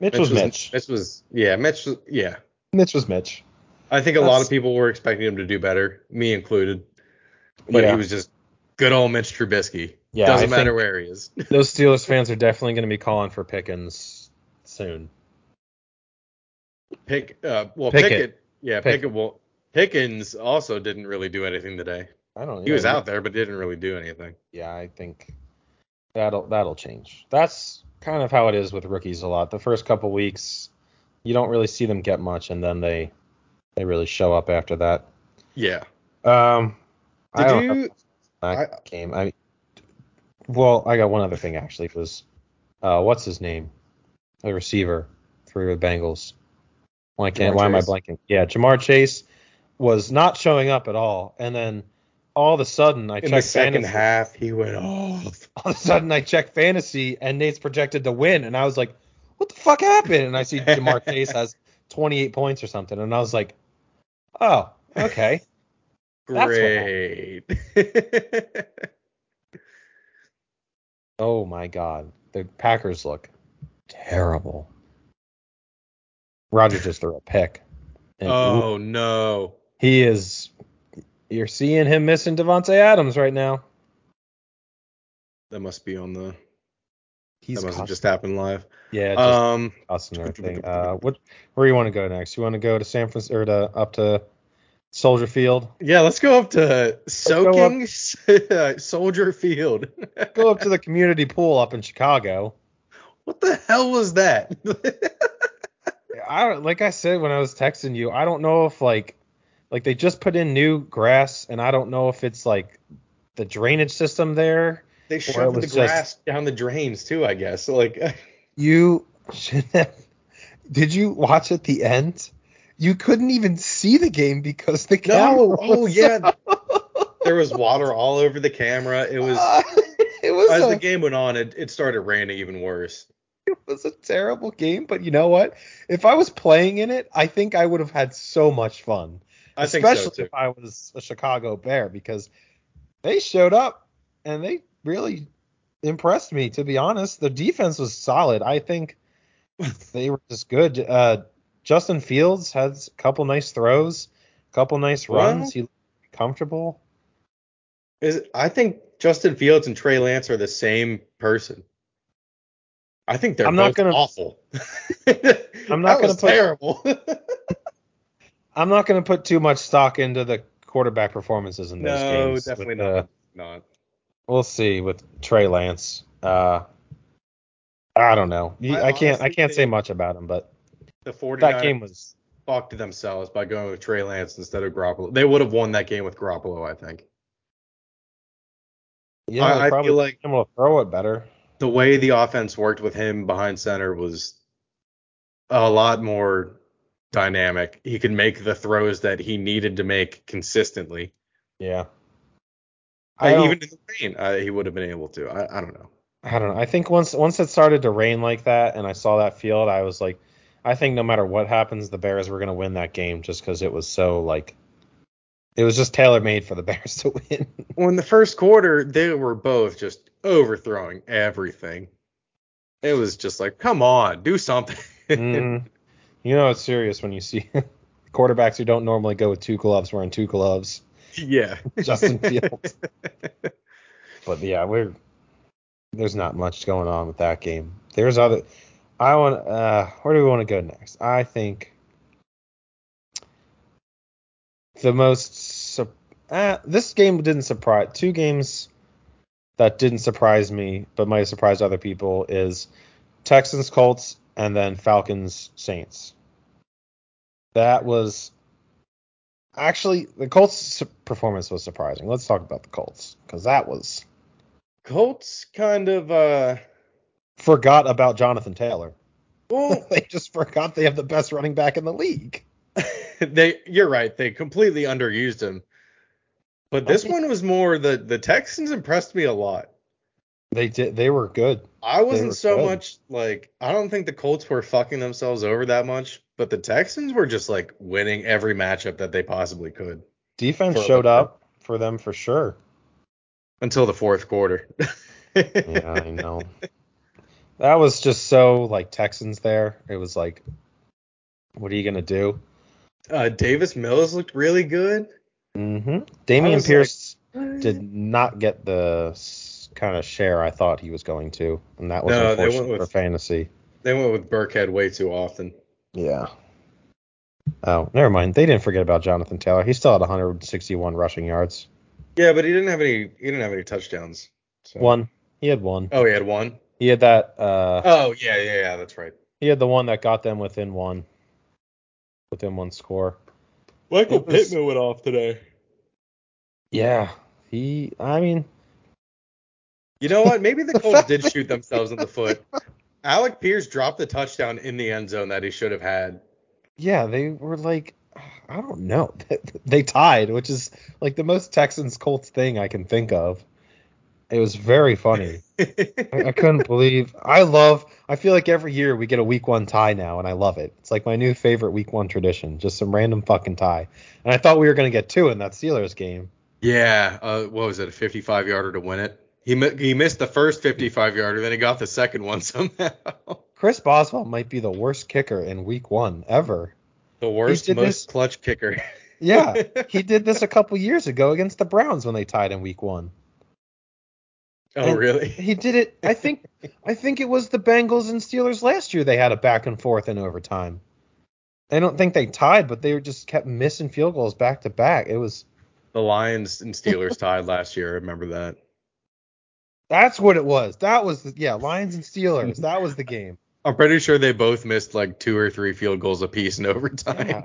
Mitch, was Mitch Mitch was yeah. Mitch. was- Yeah. Mitch was Mitch I think a lot of people were expecting him to do better, me included. But Yeah. he was just good old Mitch Trubisky. Yeah, Doesn't I matter where he is. those Steelers fans are definitely going to be calling for Pickens soon Pick. Uh, well, Pickett. Pickett. Yeah, Pick- Pickett. Well, Pickens also didn't really do anything today. I don't He yeah, was out there, but didn't really do anything. yeah, I think that'll that'll change. That's kind of how it is with rookies a lot. The first couple weeks, you don't really see them get much, and then they they really show up after that. Yeah. Um, I Did have you? that I- game. I well, I got one other thing actually. It was uh, what's his name? The receiver for the Bengals. Why can't? Ja'Marr Why am I blanking? Yeah, Ja'Marr Chase was not showing up at all, and then all of a sudden I In the checked second fantasy. half, he went off. all of a sudden I check fantasy and Nate's projected to win, and I was like, what the fuck happened? And I see Ja'Marr Chase has 28 points or something, and I was like, oh, okay. Great. Oh my god, the Packers look terrible. Roger just threw a pick. And oh no. he is. You're seeing him missing Davante Adams right now. That must be on the. He's that must have just happened live. yeah, just Um. thing. Uh, what? Where you want to go next? You want to go to San Francisco or to up to Soldier Field? Yeah, let's go up to go up- soaking Soldier Field. Go up to the community pool up in Chicago. what the hell was that? I don't like I said when I was texting you, I don't know if like like they just put in new grass and I don't know if it's like the drainage system there. They shoved the was just- grass down the drains too, I guess. Like You should have Did you watch at the end? You couldn't even see the game because the camera no, oh yeah, there was water all over the camera. It was it was as a, the game went on, it, it started raining even worse. it was a terrible game, but you know what? If I was playing in it, I think I would have had so much fun. I think especially so too. if I was a Chicago Bear because they showed up and they really impressed me. To be honest, the defense was solid. I think they were just good. Uh, Justin Fields has a couple nice throws, a couple nice runs. He looked comfortable. Is I think Justin Fields and Trey Lance are the same person. I think they're I'm not gonna- awful. I'm not That gonna terrible. I'm not going to put too much stock into the quarterback performances in those no, games. No, definitely with, uh, not. We'll see with Trey Lance. Uh, I don't know. I I, can't. I can't say much about him, but The 49ers that game was. fucked themselves by going with Trey Lance instead of Garoppolo. They would have won that game with Garoppolo, I think. Yeah, I- I feel like- able to throw it better. The way the offense worked with him behind center was a lot more dynamic. He could make the throws that he needed to make consistently. Yeah. I don't- even in the rain, uh, he would have been able to. I, I don't know. I don't know. I think once once it started to rain like that, and I saw that field, I was like, I think no matter what happens, the Bears were gonna win that game just because it was so like, it was just tailor made for the Bears to win. Well, in the first quarter, they were both just overthrowing everything. It was just like, come on, do something. Mhm. You know it's serious when you see quarterbacks who don't normally go with two gloves wearing two gloves. Yeah. Justin Fields. But yeah, we're there's not much going on with that game. There's other. I want. Uh, where do we want to go next? I think the most. Uh, this game didn't surprise. Two games that didn't surprise me, but might have surprised other people is Texans Colts and then Falcons Saints. That was actually the Colts' performance was surprising. Let's talk about the Colts because that was Colts kind of uh forgot about Jonathan Taylor. well they just forgot they have the best running back in the league. they you're right, they completely underused him. But this one was more the the Texans impressed me a lot. They did. They were good. I wasn't so good. much like I don't think the Colts were fucking themselves over that much, but the Texans were just like winning every matchup that they possibly could Defense showed up for them for sure. until the fourth quarter. Yeah, I know. That was just so like Texans there. It was like, what are you gonna do? Uh, Davis Mills looked really good. Mm-hmm. Dameon Pierce like, did not get the kind of share I thought he was going to, and that was No, they went unfortunate with- for fantasy. They went with Burkhead way too often. Yeah. Oh, never mind. They didn't forget about Jonathan Taylor. He still had 161 rushing yards. Yeah, but he didn't have any. He didn't have any touchdowns. So. One. He had one. Oh, he had one. He had that. Uh, Oh yeah, yeah, yeah. That's right. he had the one that got them within one. Within one score. Michael was- Pittman went off today. Yeah. He. I mean. You know what? Maybe The Colts did shoot themselves in the foot. Alec Pierce dropped the touchdown in the end zone that he should have had. Yeah, they were like. I don't know. They tied, which is like the most Texans Colts thing I can think of. It was very funny. I, I couldn't believe. I love. I feel like every year we get a week one tie now, and I love it. It's like my new favorite week one tradition. Just some random fucking tie. And I thought we were gonna get two in that Steelers game. yeah. Uh, what was it? A 55 yarder to win it. He he missed the first 55 yarder, then he got the second one somehow. Chris Boswell might be the worst kicker in week one ever. the worst, most this- clutch kicker. Yeah, he did this a couple years ago against the Browns when they tied in week one. Oh And really? He did it. I think. I think it was the Bengals and Steelers last year. They had a back and forth in overtime. I don't think they tied, but they were just kept missing field goals back to back. It was. The Lions and Steelers tied last year. I remember that. That's what it was. That was the, yeah, Lions and Steelers. That was the game. I'm pretty sure they both missed like two or three field goals apiece in overtime. Yeah.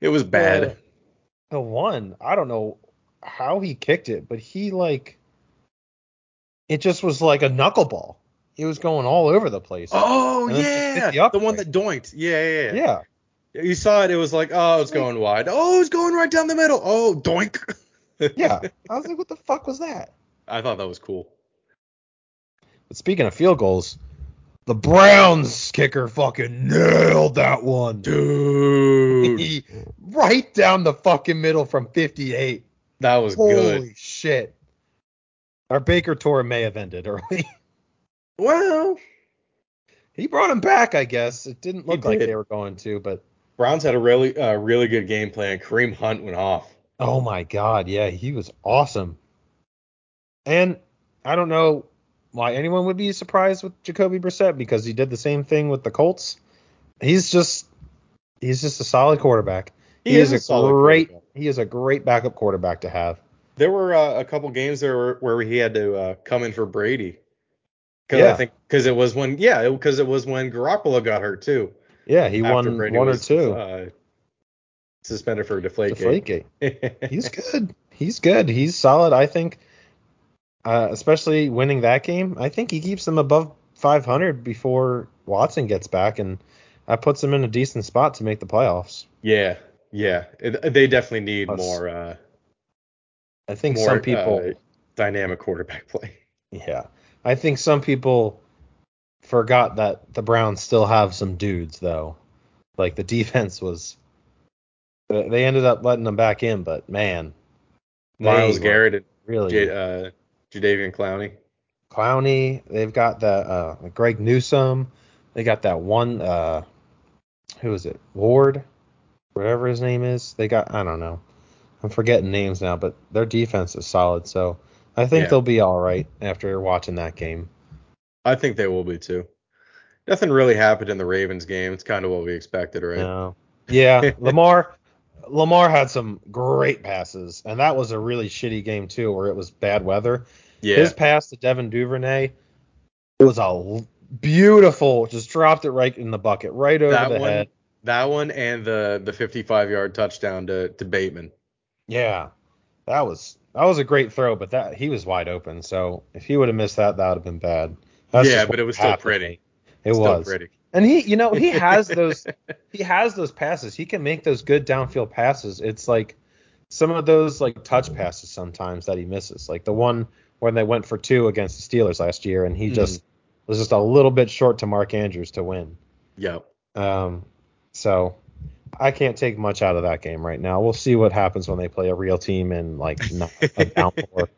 It was bad. The, the one, I don't know how he kicked it, but he like it just was like a knuckleball. It was going all over the place. oh And then just hit yeah, the the one that doinked. Yeah, yeah, yeah. yeah. You saw it. It was like, oh, it's going wide. Oh, it's going right down the middle. Oh, doink. Yeah. I was like, what the fuck was that? I thought that was cool. But speaking of field goals, the Browns kicker fucking nailed that one. Dude, right down the fucking middle from 58. that was Holy good. shit. Our Baker tour may have ended early. Well, he brought him back, I guess. It didn't look like they were going to, but Browns had a really, uh, really good game plan. Kareem Hunt went off. oh my god, yeah, he was awesome. And I don't know why anyone would be surprised with Jacoby Brissett because he did the same thing with the Colts. He's just he's just a solid quarterback. He, is, a, solid great he is a great backup quarterback to have. There were uh, a couple games there where, where he had to uh, come in for Brady. Because Yeah. I think because it was when yeah because it was when Garoppolo got hurt too. Yeah, he won Brady one or two. Uh, suspended for deflate Deflategate. He's good. He's good. He's solid. I think, uh, especially winning that game, I think he keeps them above 500 before Watson gets back, and that puts them in a decent spot to make the playoffs. yeah, yeah. It- they definitely need Plus- more. Uh, I think more some people, uh, dynamic quarterback play. Yeah. I think some people forgot that the Browns still have some dudes though. Like the defense was they ended up letting them back in, but man, Myles Garrett and really J, uh, Jadeveon Clowney. Clowney. They've got that uh, Greg Newsome. They got that one. Uh, who is it? Ward, whatever his name is. They got. I don't know. I'm forgetting names now, but their defense is solid. So I think Yeah. they'll be all right after watching that game. I think they will be too. Nothing really happened in the Ravens game. It's kind of what we expected, right? No. Yeah, Lamar. Lamar had some great passes, and that was a really shitty game too, where it was bad weather. Yeah. His pass to Devin Duvernay, was a beautiful, just dropped it right in the bucket, right over that the one, head. that one, and the the 55 yard touchdown to to Bateman. Yeah, that was that was a great throw, but that he was wide open. So if he would have missed that, that would have been bad. That's yeah, but it was still pretty. It Still was, pretty. and he, you know, he has those, he has those passes. He can make those good downfield passes. It's like some of those like touch passes sometimes that he misses, like the one when they went for two against the Steelers last year, and he Mhm. just was just a little bit short to Mark Andrews to win. Yep. Um, so I can't take much out of that game right now. We'll see what happens when they play a real team and like not a downpour.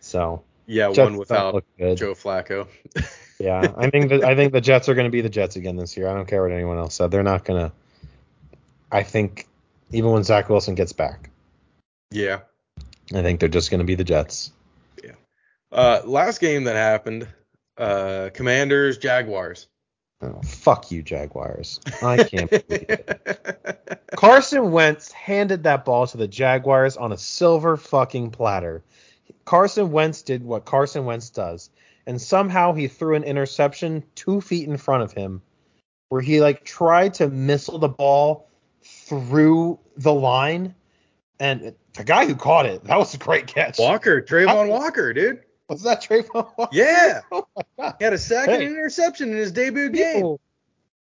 So Yeah, Jets one without. Joe Flacco. Yeah, I think that I think the Jets are going to be the Jets again this year. I don't care what anyone else said. They're not going to. I think even when Zach Wilson gets back, yeah. I think they're just going to be the Jets. Uh, last game that happened, uh, Commanders Jaguars. Oh, fuck you, Jaguars. I can't believe it. Carson Wentz handed that ball to the Jaguars on a silver fucking platter. Carson Wentz did what Carson Wentz does, and somehow he threw an interception two feet in front of him, where he like tried to missile the ball through the line, and the guy who caught it, that was a great catch. Walker, Travon Walker, dude. Was that Travon Walker? Yeah. Oh my god. He had a sack and an interception in his debut game. People,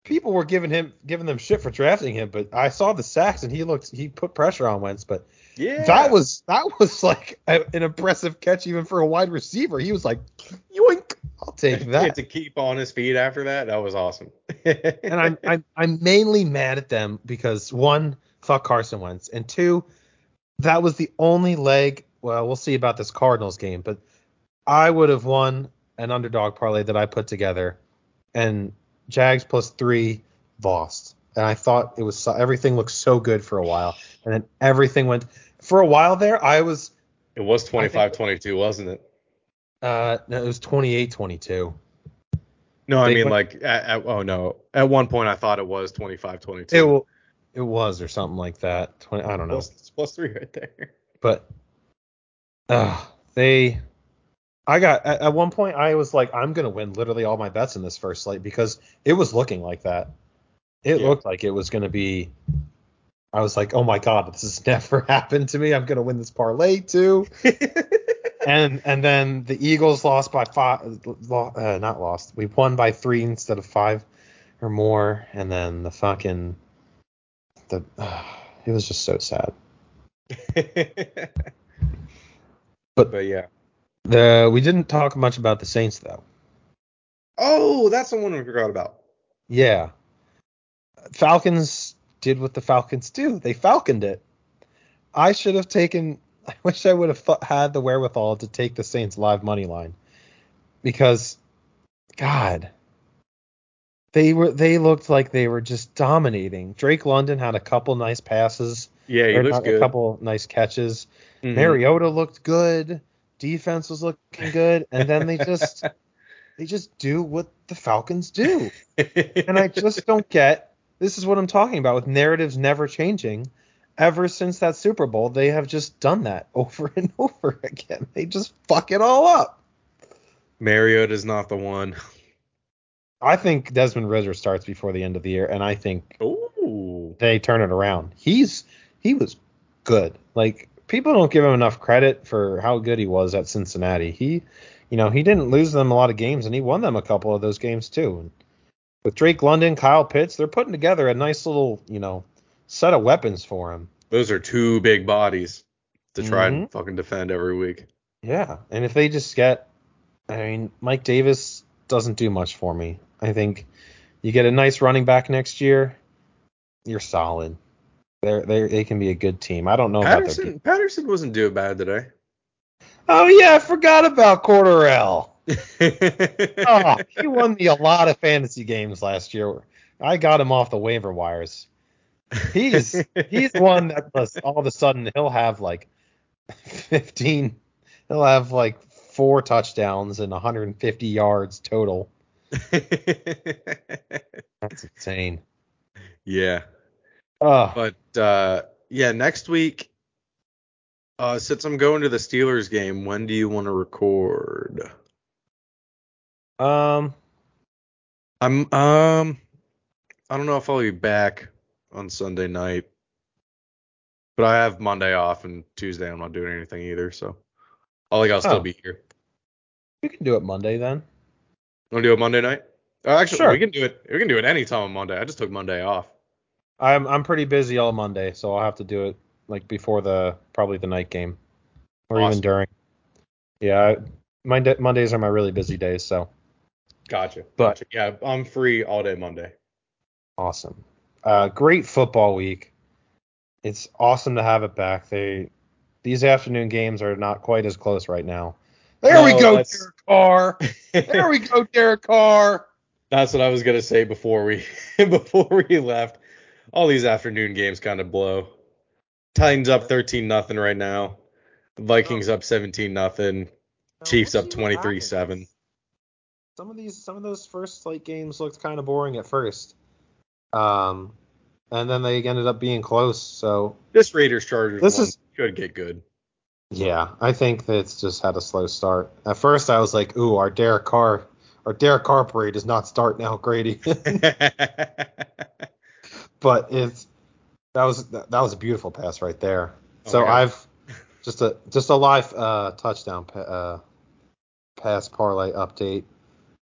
people were giving him giving them shit for drafting him, but I saw the sacks and he looked he put pressure on Wentz, but Yeah. that was that was like a, an impressive catch even for a wide receiver. He was like, yoink, I'll take that. to keep on his feet after that. That was awesome. and I'm, I'm I'm mainly mad at them because one, fuck Carson Wentz, and two, that was the only leg. Well, we'll see about this Cardinals game, but I would have won an underdog parlay that I put together, and Jags plus three lost. And I thought it was everything looked so good for a while, and then everything went for a while there. I was it was 25-22, wasn't it? uh no, it was 28-22. No, I They mean went- like at, at, oh no. At one point I thought it was 25-22. It it was or something like that. 20, I don't know. Plus, it's plus three right there. but uh, they I got at, at one point I was like I'm gonna win literally all my bets in this first slate because it was looking like that. It Yeah. looked like it was gonna be. I was like, oh my god, this has never happened to me. I'm gonna win this parlay too. and and then the Eagles lost by five. Uh, not lost. We won by three instead of five or more. And then the fucking the it was just so sad. But- but yeah. The we didn't talk much about the Saints though. Oh, that's the one we forgot about. Yeah. Falcons did what the Falcons do. They falconed it. I should have taken I wish I would have th- had the wherewithal to take the Saints live money line because god they were they looked like they were just dominating. Drake London had a couple nice passes, Yeah, he or looks good. a couple nice catches. Mhm. Mariota looked good. Defense was looking good, and then they just they just do what the Falcons do. And I just don't get. This is what I'm talking about with narratives never changing. Ever since that Super Bowl, they have just done that over and over again. They just fuck it all up. Mariota's not the one. I think Desmond Ridder starts before the end of the year, and I think Ooh. they turn it around. He's he was good. Like people don't give him enough credit for how good he was at Cincinnati. He, you know, he didn't lose them a lot of games, and he won them a couple of those games too. And with Drake London, Kyle Pitts, they're putting together a nice little, you know, set of weapons for him. Those are two big bodies to try Mhm. and fucking defend every week. Yeah, and if they just get, I mean, Mike Davis doesn't do much for me. I think you get a nice running back next year, you're solid. They're they they can be a good team. I don't know about their. Patterson Patterson wasn't doing bad today. Oh yeah, I forgot about Cordarrelle. oh, he won me a lot of fantasy games last year. I got him off the waiver wires. He's he's one that all of a sudden he'll have like 15. He'll have like four touchdowns and 150 yards total. That's insane. yeah, Oh, but uh, yeah, next week. Uh, since I'm going to the Steelers game, when do you want to record? um, I'm um, I don't know if I'll be back on Sunday night, but I have Monday off and Tuesday I'm not doing anything either, so I think I'll still Oh. be here. we can do it Monday then. Want to do it Monday night? Uh, actually, Sure. we can do it. We can do it any time on Monday. I just took Monday off. I'm I'm pretty busy all Monday, so I'll have to do it like before the probably the night game, or even during. Yeah, I, Monday, Mondays are my really busy days, so Gotcha. But- gotcha. Yeah, I'm free all day Monday. awesome. Uh, great football week. It's awesome to have it back. They these afternoon games are not quite as close right now. There we go, that's- Derek Carr. There we go, Derek Carr. That's what I was gonna say before we before we left. All these afternoon games kind of blow. Titans up 13 nothing right now. Vikings up 17 nothing. Chiefs up 23-7. Some of these, some of those first like games looked kind of boring at first, um, and then they ended up being close. So This Raiders Chargers This one is- should get good. yeah, I think that it's just had a slow start. At first, I was like, "Ooh, our Derek Carr, our Derek Carr parade does not start now, Grady." But it's that was that, was a beautiful pass right there. Oh so God. I've just a just a live uh, touchdown pa- uh, pass parlay update.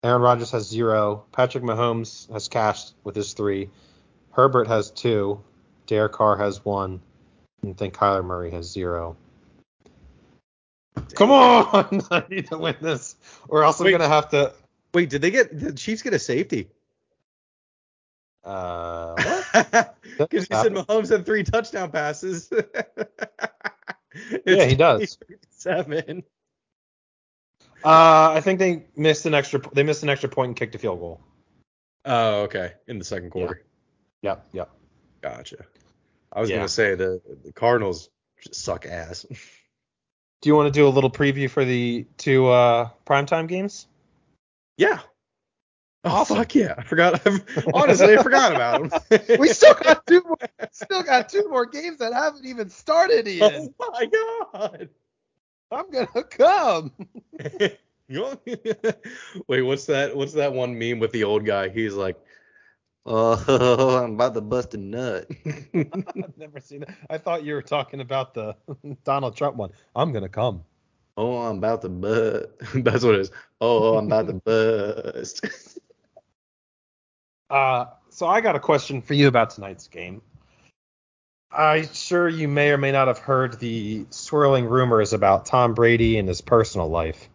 Aaron Rodgers has zero. Patrick Mahomes has cashed with his three. Herbert has two. Derek Carr has one. And I think Kyler Murray has zero. Come on! I need to win this, or else I'm gonna have to. Wait, did they get did the Chiefs get a safety? Uh? Because you said Mahomes had three touchdown passes. Yeah, he does. Seven. Uh, I think they missed an extra. They missed an extra point and kicked a field goal. Oh, okay. In the second quarter. Yep, yep. Gotcha. I was Yeah. gonna say the the Cardinals suck ass. Do you want to do a little preview for the two uh, primetime games? Yeah. Oh fuck yeah! I forgot. Honestly, I forgot about them. We still got two more. Still got two more games that haven't even started oh yet. Oh my god. I'm gonna come. Wait, what's that? What's that one meme with the old guy? He's like, "Oh, I'm about to bust a nut." I've never seen it. I thought you were talking about the Donald Trump one. I'm gonna come. oh, I'm about to bust. That's what it is. Oh, I'm about to bust. Uh, so I got a question for you about tonight's game. I'm sure you may or may not have heard the swirling rumors about Tom Brady and his personal life.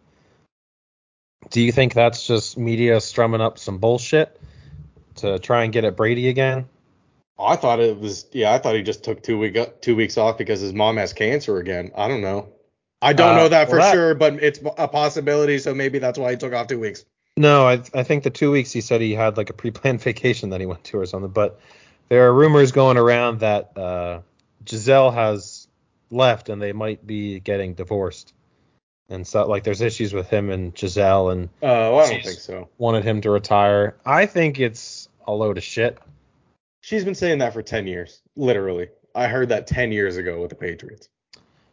Do you think that's just media strumming up some bullshit to try and get at Brady again? I thought it was. Yeah, I thought he just took two week two weeks off because his mom has cancer again. I don't know. I don't Uh, know that for well, that- sure, but it's a possibility. So maybe that's why he took off two weeks. No, I I think the two weeks he said he had like a pre-planned vacation that he went to or something. But there are rumors going around that uh, Gisele has left and they might be getting divorced. And so like there's issues with him and Gisele and Oh, I don't think so. wanted him to retire. I think it's a load of shit. She's been saying that for ten years, literally. I heard that ten years ago with the Patriots.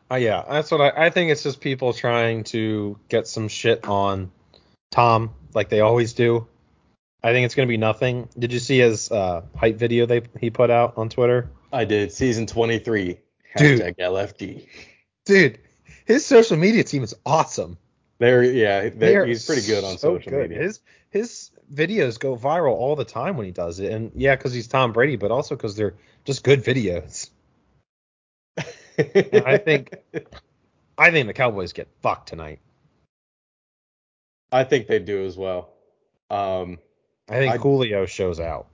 Uh, yeah, that's what I, I think. It's just people trying to get some shit on Tom, like they always do. I think it's gonna be nothing. Did you see his uh, hype video they he put out on Twitter? I did season twenty three. Dude. Hashtag LFG. Dude, his social media team is awesome. There, yeah, they're, are he's pretty good on so social good. media. His his videos go viral all the time when he does it, and yeah, because he's Tom Brady, but also because they're just good videos. I think- I think the Cowboys get fucked tonight. I think they do as well. Um, I think I- Julio shows out.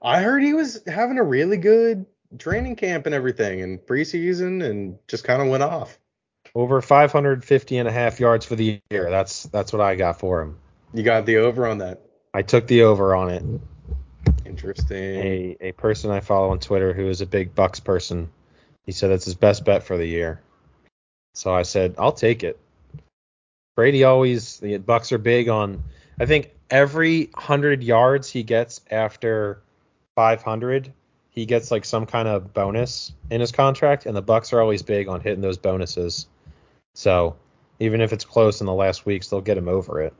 I heard he was having a really good training camp and everything and preseason and just kind of went off. Over 550 and a half yards for the year. That's that's what I got for him. You got the over on that. I took the over on it. Interesting. A a person I follow on Twitter who is a big Bucks person. He said that's his best bet for the year. So I said I'll take it. Brady always the Bucks are big on. I think every hundred yards he gets after 500, he gets like some kind of bonus in his contract, and the Bucks are always big on hitting those bonuses. So even if it's close in the last weeks, they'll get him over it.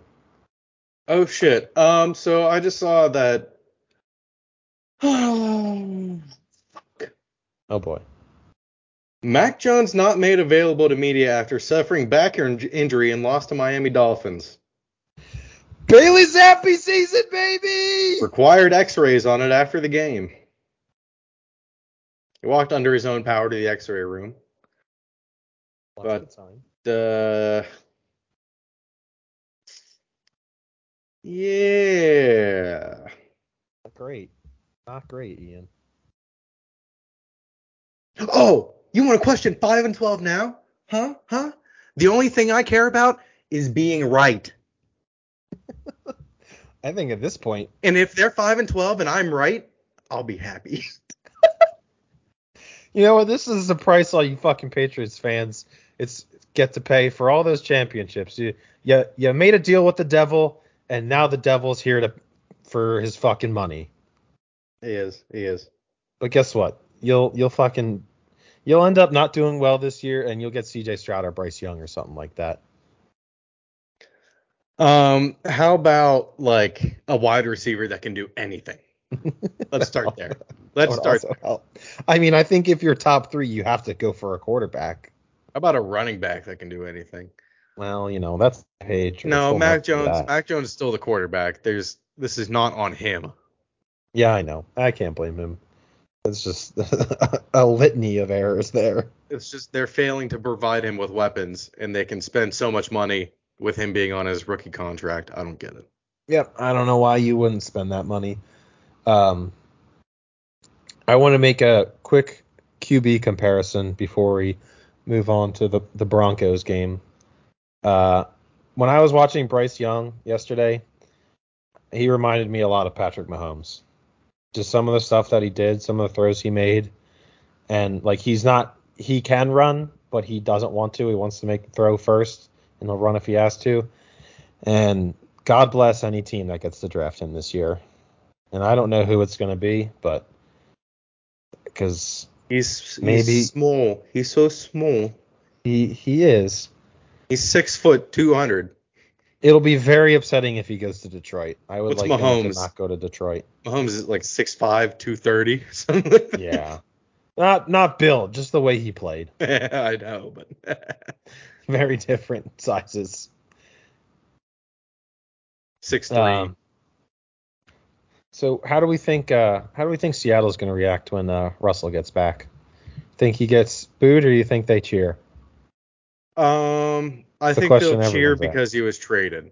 Oh shit. Um. So I just saw that. Oh, Oh boy. Mac Jones not made available to media after suffering back in- injury and lost to Miami Dolphins. Bailey Zappe season, baby. Required X-rays on it after the game. He walked under his own power to the X-ray room. But- Uh, yeah. Not great. Not great, Ian. Oh, you want to question 5 and 12 now? Huh? Huh? The only thing I care about is being right. I think at this point. And if they're 5 and 12 and I'm right, I'll be happy. you know what? This is the price all you fucking Patriots fans it's get to pay for all those championships. You you you made a deal with the devil, and now the devil's here to for his fucking money. he is. He is. But guess what? You'll you'll fucking you'll end up not doing well this year, and you'll get C.J. Stroud or Bryce Young or something like that. Um, how about like a wide receiver that can do anything? Let's start there. Let's start. help. I mean, I think if you're top three, you have to go for a quarterback. How about a running back that can do anything? Well, you know that's Patriots. No, Mac Jones. Mac Jones is still the quarterback. There's this is not on him. Yeah, I know. I can't blame him. It's just a litany of errors there. It's just they're failing to provide him with weapons, and they can spend so much money with him being on his rookie contract. I don't get it. Yep. I don't know why you wouldn't spend that money. Um, I want to make a quick QB comparison before we move on to the the Broncos game. Uh, when I was watching Bryce Young yesterday, he reminded me a lot of Patrick Mahomes. Just some of the stuff that he did, some of the throws he made, and like he's not he can run, but he doesn't want to. He wants to make the throw first, and he'll run if he has to. And God bless any team that gets to draft him this year. And I don't know who it's going to be, but because He's, he's Maybe- small. He's so small. he he is, He's six foot two hundred. It'll be very upsetting if he goes to Detroit. I would What's like him to not go to Detroit. Mahomes is like 6'5", 230, something like that. Yeah, not not Bill, just the way he played. I know, but Very different sizes. six three. Um, so how do we think uh, how do we think Seattle's going to react when uh, Russell gets back? Think he gets booed, or do you think they cheer? Um, I It's think they'll cheer everyone's asked. because he was traded.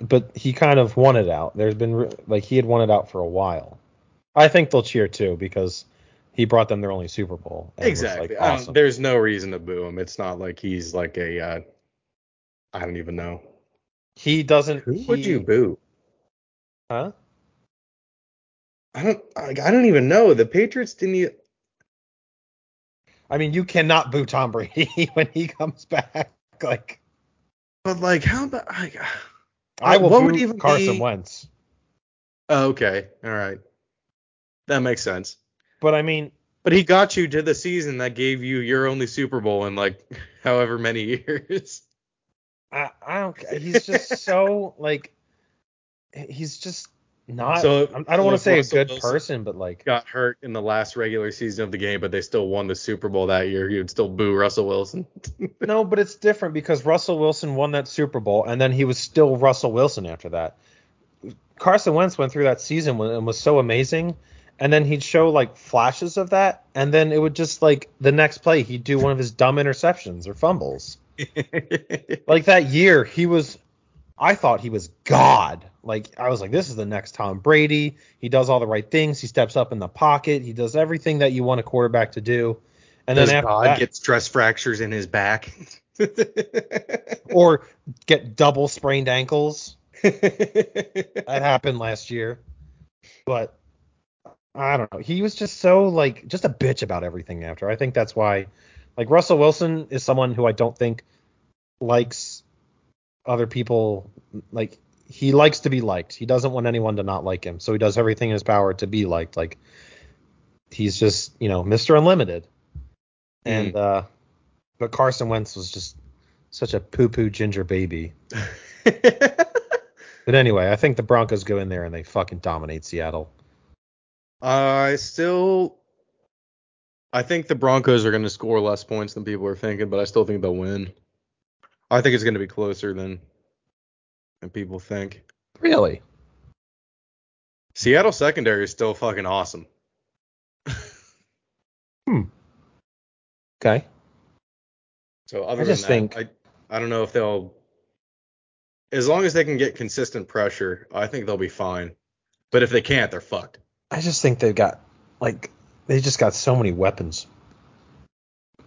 but he kind of won it out. There's been like he had won it out for a while. I think they'll cheer too because he brought them their only Super Bowl. and was, like, Exactly. Awesome. there's no reason to boo him. It's not like he's like a. Uh, I don't even know. He doesn't. Who would you boo? Huh? I don't. I, I don't even know. The Patriots didn't. I mean, you cannot boo Tom Brady when he comes back. Like But like, how about? I, I will What boo would even Carson be- Wentz. oh, okay. All right. That makes sense. But I mean, But he got you to the season that gave you your only Super Bowl in like however many years. I, I don't. He's just so like. He's just not. So- I'm- don't want to say a good Wilson person, but like. Got hurt in the last regular season of the game, but they still won the Super Bowl that year. You would still boo Russell Wilson. No, but it's different because Russell Wilson won that Super Bowl, and then he was still Russell Wilson after that. Carson Wentz went through that season and was so amazing, and then he'd show like flashes of that, and then it would just like the next play he'd do one of his dumb interceptions or fumbles. like that year, he was. I thought he was God. Like I was like, this is the next Tom Brady. He does all the right things. He steps up in the pocket. He does everything that you want a quarterback to do. And Does then God that, get stress fractures in his back? or get double sprained ankles. That happened last year. But I don't know. He was just so like just a bitch about everything after. I think that's why like Russell Wilson is someone who I don't think likes other people like he likes to be liked. He doesn't want anyone to not like him. So he does everything in his power to be liked. Like he's just, you know, Mr. Unlimited. And uh but Carson Wentz was just such a poo-poo ginger baby. But anyway, I think the Broncos go in there and they fucking dominate Seattle. I still, I think the Broncos are going to score less points than people are thinking, but I still think they'll win. I think it's going to be closer than than people think. Really? Seattle secondary is still fucking awesome. Hmm. Okay. So other I than that, think- I I don't know if they'll, as long as they can get consistent pressure, I think they'll be fine. But if they can't, they're fucked. I just think they've got like they just got so many weapons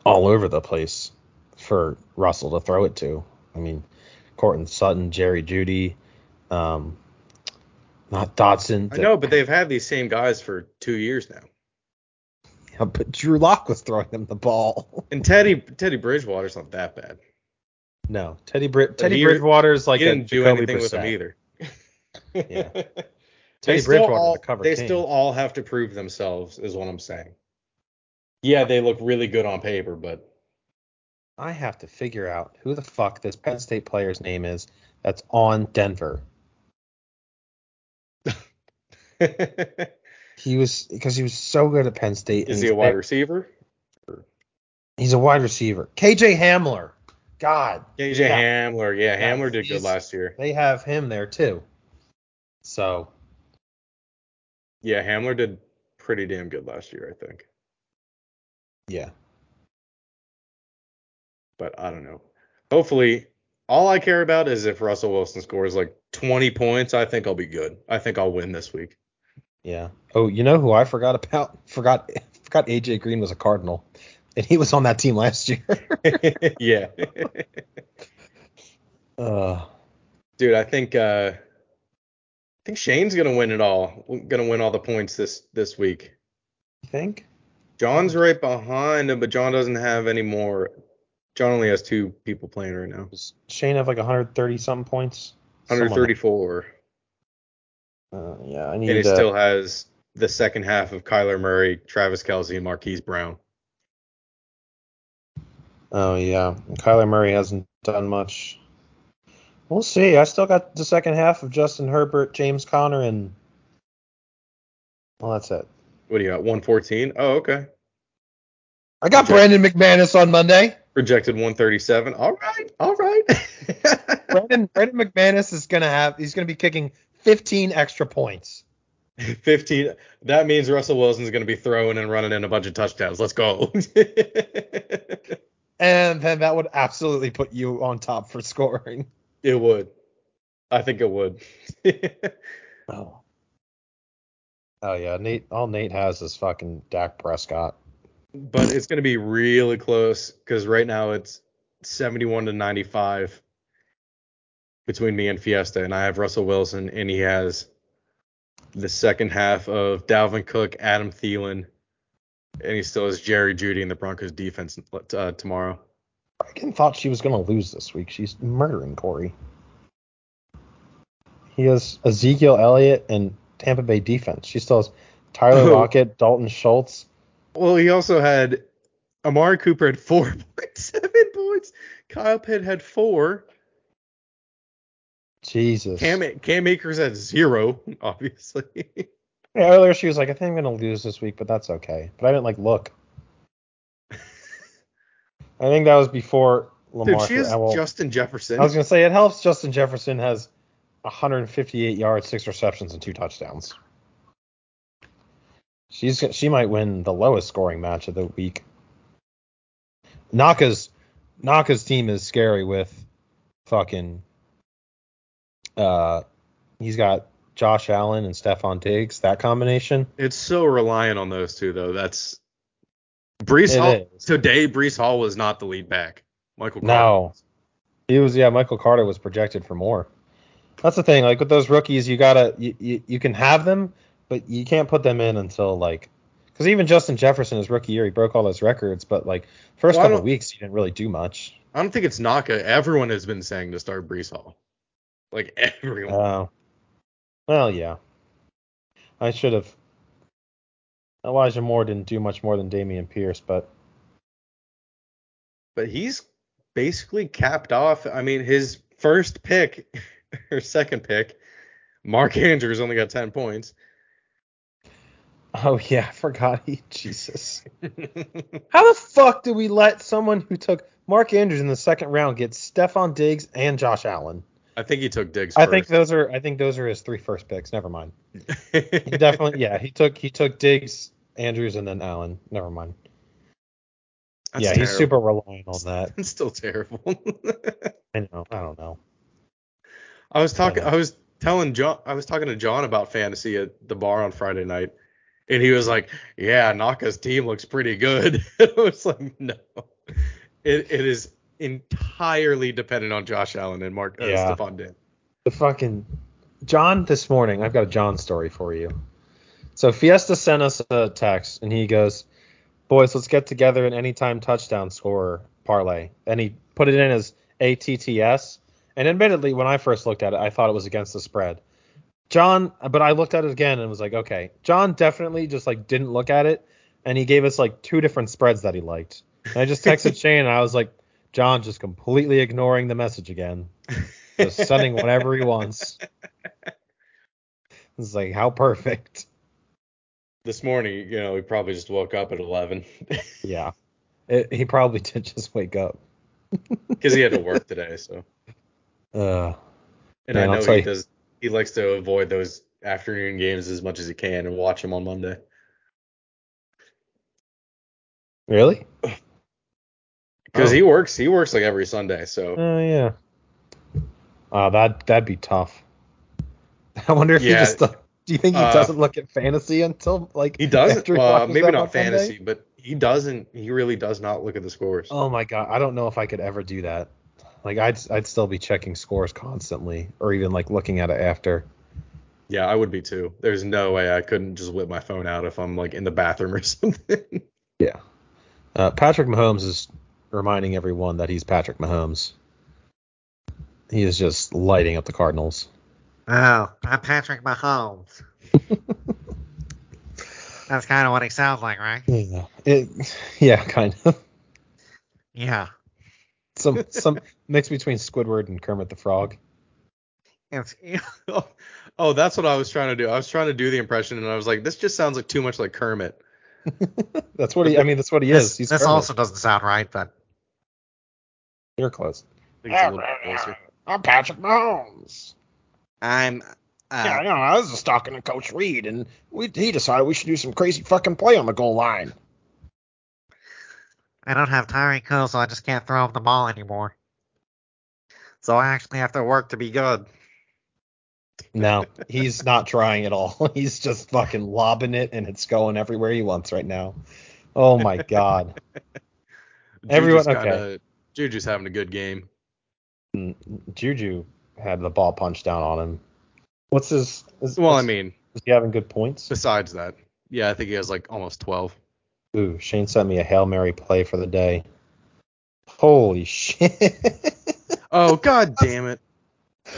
all over the place for Russell to throw it to. I mean, Courtland Sutton, Jerry Jeudy, um, not Dotson. I know, but they've had these same guys for two years now. Yeah, but Drew Lock was throwing them the ball. And Teddy Teddy Bridgewater's not that bad. no, Teddy Teddy he- Bridgewater's like he didn't a do Jacoby anything with Brissett. either. Yeah. they Teddy still Bridgewater's all a cover they king. still all have to prove themselves, is what I'm saying. Yeah, they look really good on paper, but I have to figure out who the fuck this Penn State player's name is that's on Denver. He was because he was so good at Penn State. is he a wide receiver? He's a wide receiver. KJ Hamler. God, KJ Yeah. Hamler, yeah, Yeah, Hamler did good last year. they have him there too. So Yeah, Hamler did pretty damn good last year, I think. yeah, But I don't know. Hopefully, all I care about is if Russell Wilson scores like 20 points, I think I'll be good. I think I'll win this week. yeah. Oh, you know who I forgot about? Forgot forgot AJ Green was a Cardinal, and he was on that team last year. yeah. uh, Dude, I think uh I think Shane's gonna win it all. Gonna win all the points this this week. you think? John's right behind him, but John doesn't have any more. John only has two people playing right now. Does Shane have like 130 something points? 134. Uh, yeah, I need. And he uh, still has the second half of Kyler Murray, Travis Kelce, and Marquise Brown. Oh yeah, Kyler Murray hasn't done much. We'll see. I still got the second half of Justin Herbert, James Conner, and well, that's it. What do you got? 114? Oh, okay. I got Okay. Brandon McManus on Monday. Projected 137. All right. All right. Brandon Brandon McManus is gonna have. He's gonna be kicking 15 extra points. 15. That means Russell Wilson's going to be throwing and running in a bunch of touchdowns. Let's go. And then that would absolutely put you on top for scoring. it would. I think it would. Oh. Oh yeah, Nate. All Nate has is fucking Dak Prescott. But it's going to be really close because right now it's 71 to 95 between me and Fiesta, and I have Russell Wilson, and he has the second half of Dalvin Cook, Adam Thielen, and he still has Jerry Jeudy in the Broncos defense uh, tomorrow. Reagan thought she was gonna lose this week. She's murdering Corey. He has Ezekiel Elliott and Tampa Bay defense. She still has Tyler. Lockett, Dalton Schultz. Well, he also had Amari Cooper had 4.7 points. Kyle Pitt had four. Jesus. Cam Cam Akers had zero, obviously. Yeah, earlier she was like, I think I'm gonna lose this week, but that's okay. But I didn't like look. I think that was before Lamar. Dude, she has well, Justin Jefferson. I was gonna say it helps. Justin Jefferson has 158 yards, six receptions, and two touchdowns. She's she might win the lowest scoring match of the week. Naka's Naka's team is scary with fucking uh he's got Josh Allen and Stefon Diggs, that combination. It's so reliant on those two though. That's Breece It Hall is. today. Breece Hall was not the lead back. Michael. Carter No. He was yeah, Michael Carter was projected for more. That's the thing, like with those rookies, you gotta you, you, you can have them, but you can't put them in until like because even Justin Jefferson his rookie year he broke all those records, but like first Well, couple weeks he didn't really do much. I don't think it's Naka. Everyone has been saying to start Breece Hall. Like everyone. Oh. well, yeah. I should have. Elijah Moore didn't do much more than Dameon Pierce, but but he's basically capped off. I mean, his first pick or second pick, Mark Andrews only got 10 points. Oh yeah, I forgot he. Jesus. How the fuck did we let someone who took Mark Andrews in the second round get Stefon Diggs and Josh Allen? I think he took Diggs I first. think those are I think those are his three first picks. Never mind. He definitely yeah, he took he took Diggs, Andrews, and then Allen. Never mind. That's yeah, he's super reliant on that. It's still terrible. I know. I don't know. I was talking. Yeah. I was telling John. I was talking to John about fantasy at the bar on Friday night, and he was like, "Yeah, Naka's team looks pretty good." I was like, "No, it it is entirely dependent on Josh Allen and Mark uh, Yeah. Stefon Diggs." The fucking John this morning. I've got a John story for you. So Fiesta sent us a text, and he goes, "Boys, let's get together an anytime touchdown scorer parlay." And he put it in as ATTS. And admittedly, when I first looked at it, I thought it was against the spread. John, but I looked at it again and was like, okay. John definitely just like didn't look at it, and he gave us like two different spreads that he liked. And I just texted Shane, and I was like, John just completely ignoring the message again, just sending whatever he wants. It's like how perfect. This morning, you know, he probably just woke up at 11 Yeah, it, he probably did just wake up. because he had to work today. So, Uh, and Man, I know he does. He likes to avoid those afternoon games as much as he can and watch them on Monday. really? Because Oh. he works. He works like every Sunday. So. Oh yeah. Uh, that that'd be tough. I wonder if he Yeah. just. Do you think he Uh, doesn't look at fantasy until like He doesn't. he Well, maybe not fantasy, but he doesn't. He really does not look at the scores. Oh my god, I don't know if I could ever do that. Like I'd I'd still be checking scores constantly, or even like looking at it after. Yeah, I would be too. There's no way I couldn't just whip my phone out if I'm like in the bathroom or something. Yeah. Uh, Patrick Mahomes is reminding everyone that he's Patrick Mahomes. He is just lighting up the Cardinals. Oh, I'm Patrick Mahomes. That's kind of what he sounds like, right? Yeah. It, yeah, kind of. Yeah. Some some mix between Squidward and Kermit the Frog. Oh, that's what I was trying to do. I was trying to do the impression, and I was like, this just sounds like too much like Kermit. that's what he. I mean, that's what he this, is. He's this Kermit. also doesn't sound right, but You're close. I think it's a little bit closer. I'm Patrick Mahomes. I'm. Yeah, Uh, you know, I was just talking to Coach Reid, and we he decided we should do some crazy fucking play on the goal line. I don't have Tyreek Hill, so I just can't throw him the ball anymore. So I actually have to work to be good. No, he's not trying at all. He's just fucking lobbing it, and it's going everywhere he wants right now. Oh my god. Everyone- Juju's okay. kinda- Juju's having a good game. Mm, Juju had the ball punched down on him. What's his? Is, Well, I mean, is he having good points? besides that, yeah, I think he has like almost 12. Ooh, Shane sent me a hail mary play for the day. Holy shit! Oh, god damn it.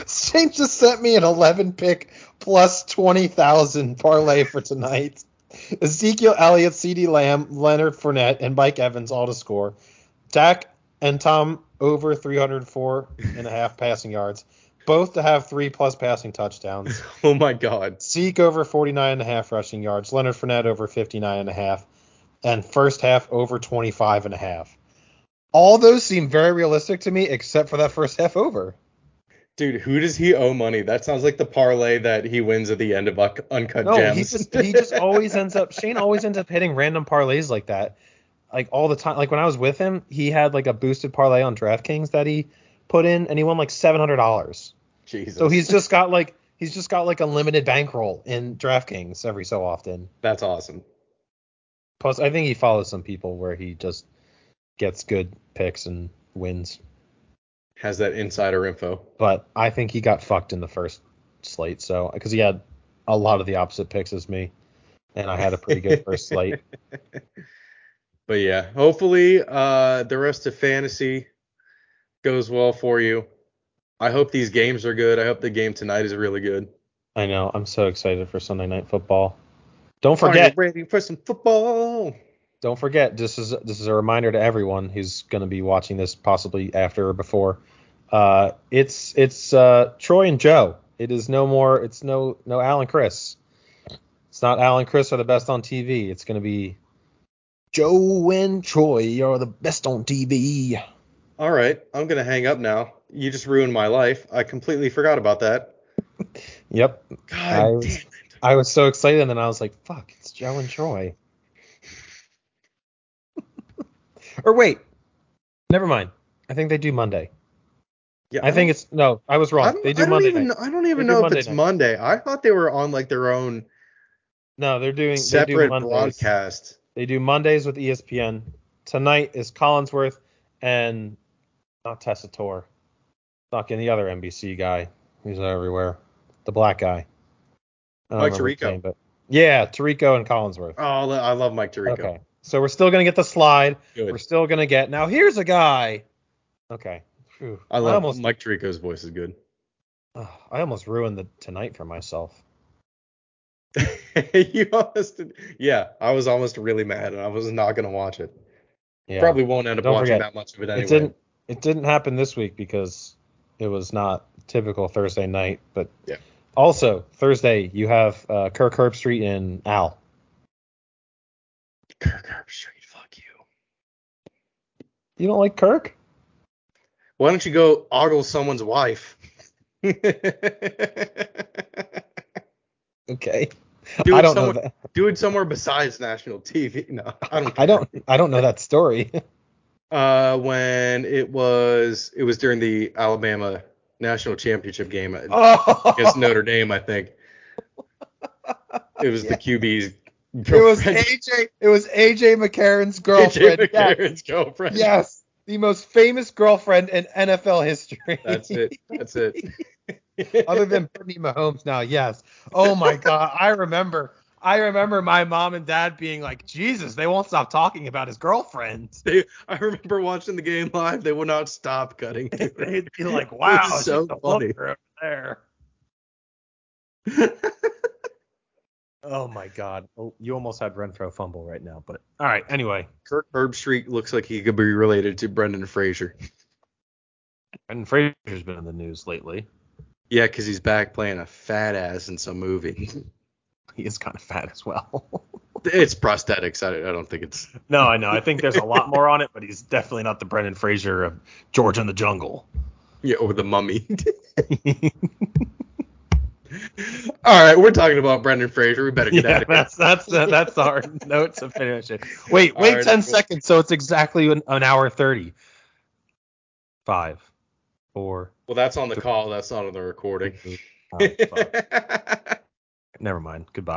Shane just sent me an 11 pick plus 20,000 parlay for tonight. Ezekiel Elliott, CeeDee Lamb, Leonard Fournette, and Mike Evans all to score. Dak and Tom over 304 and a half passing yards, both to have three plus passing touchdowns. Oh my god. Zeke over 49 and a half rushing yards, Leonard Fournette over 59 and a half, and first half over 25 and a half. All those seem very realistic to me, except for that first half over. Dude, who does he owe money? That sounds like the parlay that he wins at the end of Uncut No, Gems. he just he just always ends up Shane always ends up hitting random parlays like that. Like all the time. Like when I was with him, he had like a boosted parlay on DraftKings that he put in and he won like seven hundred dollars. Jesus. So he's just got like he's just got like a limited bankroll in DraftKings every so often. That's awesome. Plus I think he follows some people where he just gets good picks and wins. Has that insider info. But I think he got fucked in the first slate, so because he had a lot of the opposite picks as me. And I had a pretty good first slate. But yeah, hopefully uh, the rest of fantasy goes well for you. I hope these games are good. I hope the game tonight is really good. I know. I'm so excited for Sunday night football. Don't Are forget. you ready for some football? Don't forget. This is this is a reminder to everyone who's going to be watching this possibly after or before. Uh, it's it's uh, Troy and Joe. It is no more. It's no no Alan Chris. It's not Alan Chris are the best on TV. It's going to be Joe and Troy are the best on TV. All right, I'm gonna hang up now. You just ruined my life. I completely forgot about that. Yep. God I was- it. I was so excited, and then I was like, "Fuck! It's Joe and Troy." Or wait, never mind. I think they do Monday. Yeah, I think it's no. I was wrong. don't, They do don't Monday even night. I don't even They do know if Monday it's night. Monday. I thought they were on like their own No, they're doing they do separate Mondays. broadcast. They do Mondays with ESPN. Tonight is Collinsworth and not Tessitore. Fucking the other NBC guy. He's everywhere. The black guy. I don't oh, Mike Tirico. name, but yeah, Tirico and Collinsworth. Oh, I love Mike Tirico. Okay. So we're still gonna get the slide. Good. We're still gonna get now. Here's a guy. Okay. Phew. I love almost. Mike Tirico's voice is good. ugh, I almost ruined the tonight for myself. you almost yeah, I was almost really mad and I was not gonna watch it. Yeah. Probably won't end up Don't watching forget, that much of it anyway. It didn't. It didn't happen this week because it was not typical Thursday night. But Yeah. also Thursday you have uh, Kirk Herbstreit and Al. Kirk Herbstreit, fuck you. You don't like Kirk? Why don't you go ogle someone's wife? Do Okay. it I don't know somewhere, that. Do it somewhere besides national TV. No, I don't. I don't. I don't know that story. Uh, when it was, it was during the Alabama national championship game oh. against Notre Dame, I think. It was the QB's It was. AJ. It was AJ McCarron's AJ girlfriend. Yes. McCarron's girlfriend. yes, the most famous girlfriend in NFL history. That's it. That's it. Other than Brittany Mahomes now, yes. Oh my God, I remember. I remember my mom and dad being like, Jesus, they won't stop talking about his girlfriend. They, I remember watching the game live. They would not stop cutting. They'd be like, wow, so funny. over there. Oh my God. Oh, you almost had Renfrow fumble right now, but all right. Anyway, Kirk Herbstreit looks like he could be related to Brendan Fraser. Brendan Fraser's been in the news lately. Yeah, because he's back playing a fat ass in some movie. He is kind of fat as well. it's prosthetics. I, I don't think it's. no, I know. I think there's a lot more on it, but he's definitely not the Brendan Fraser of George in the Jungle. Yeah, or the mummy. All right, we're talking about Brendan Fraser. We better get out yeah, of here. that's that's uh, that's our note to finish it. Wait, wait right, ten cool. seconds, so it's exactly an, an hour thirty. Five, four, Well, that's on the call. That's not on the recording. three, uh, five. Never mind. Goodbye.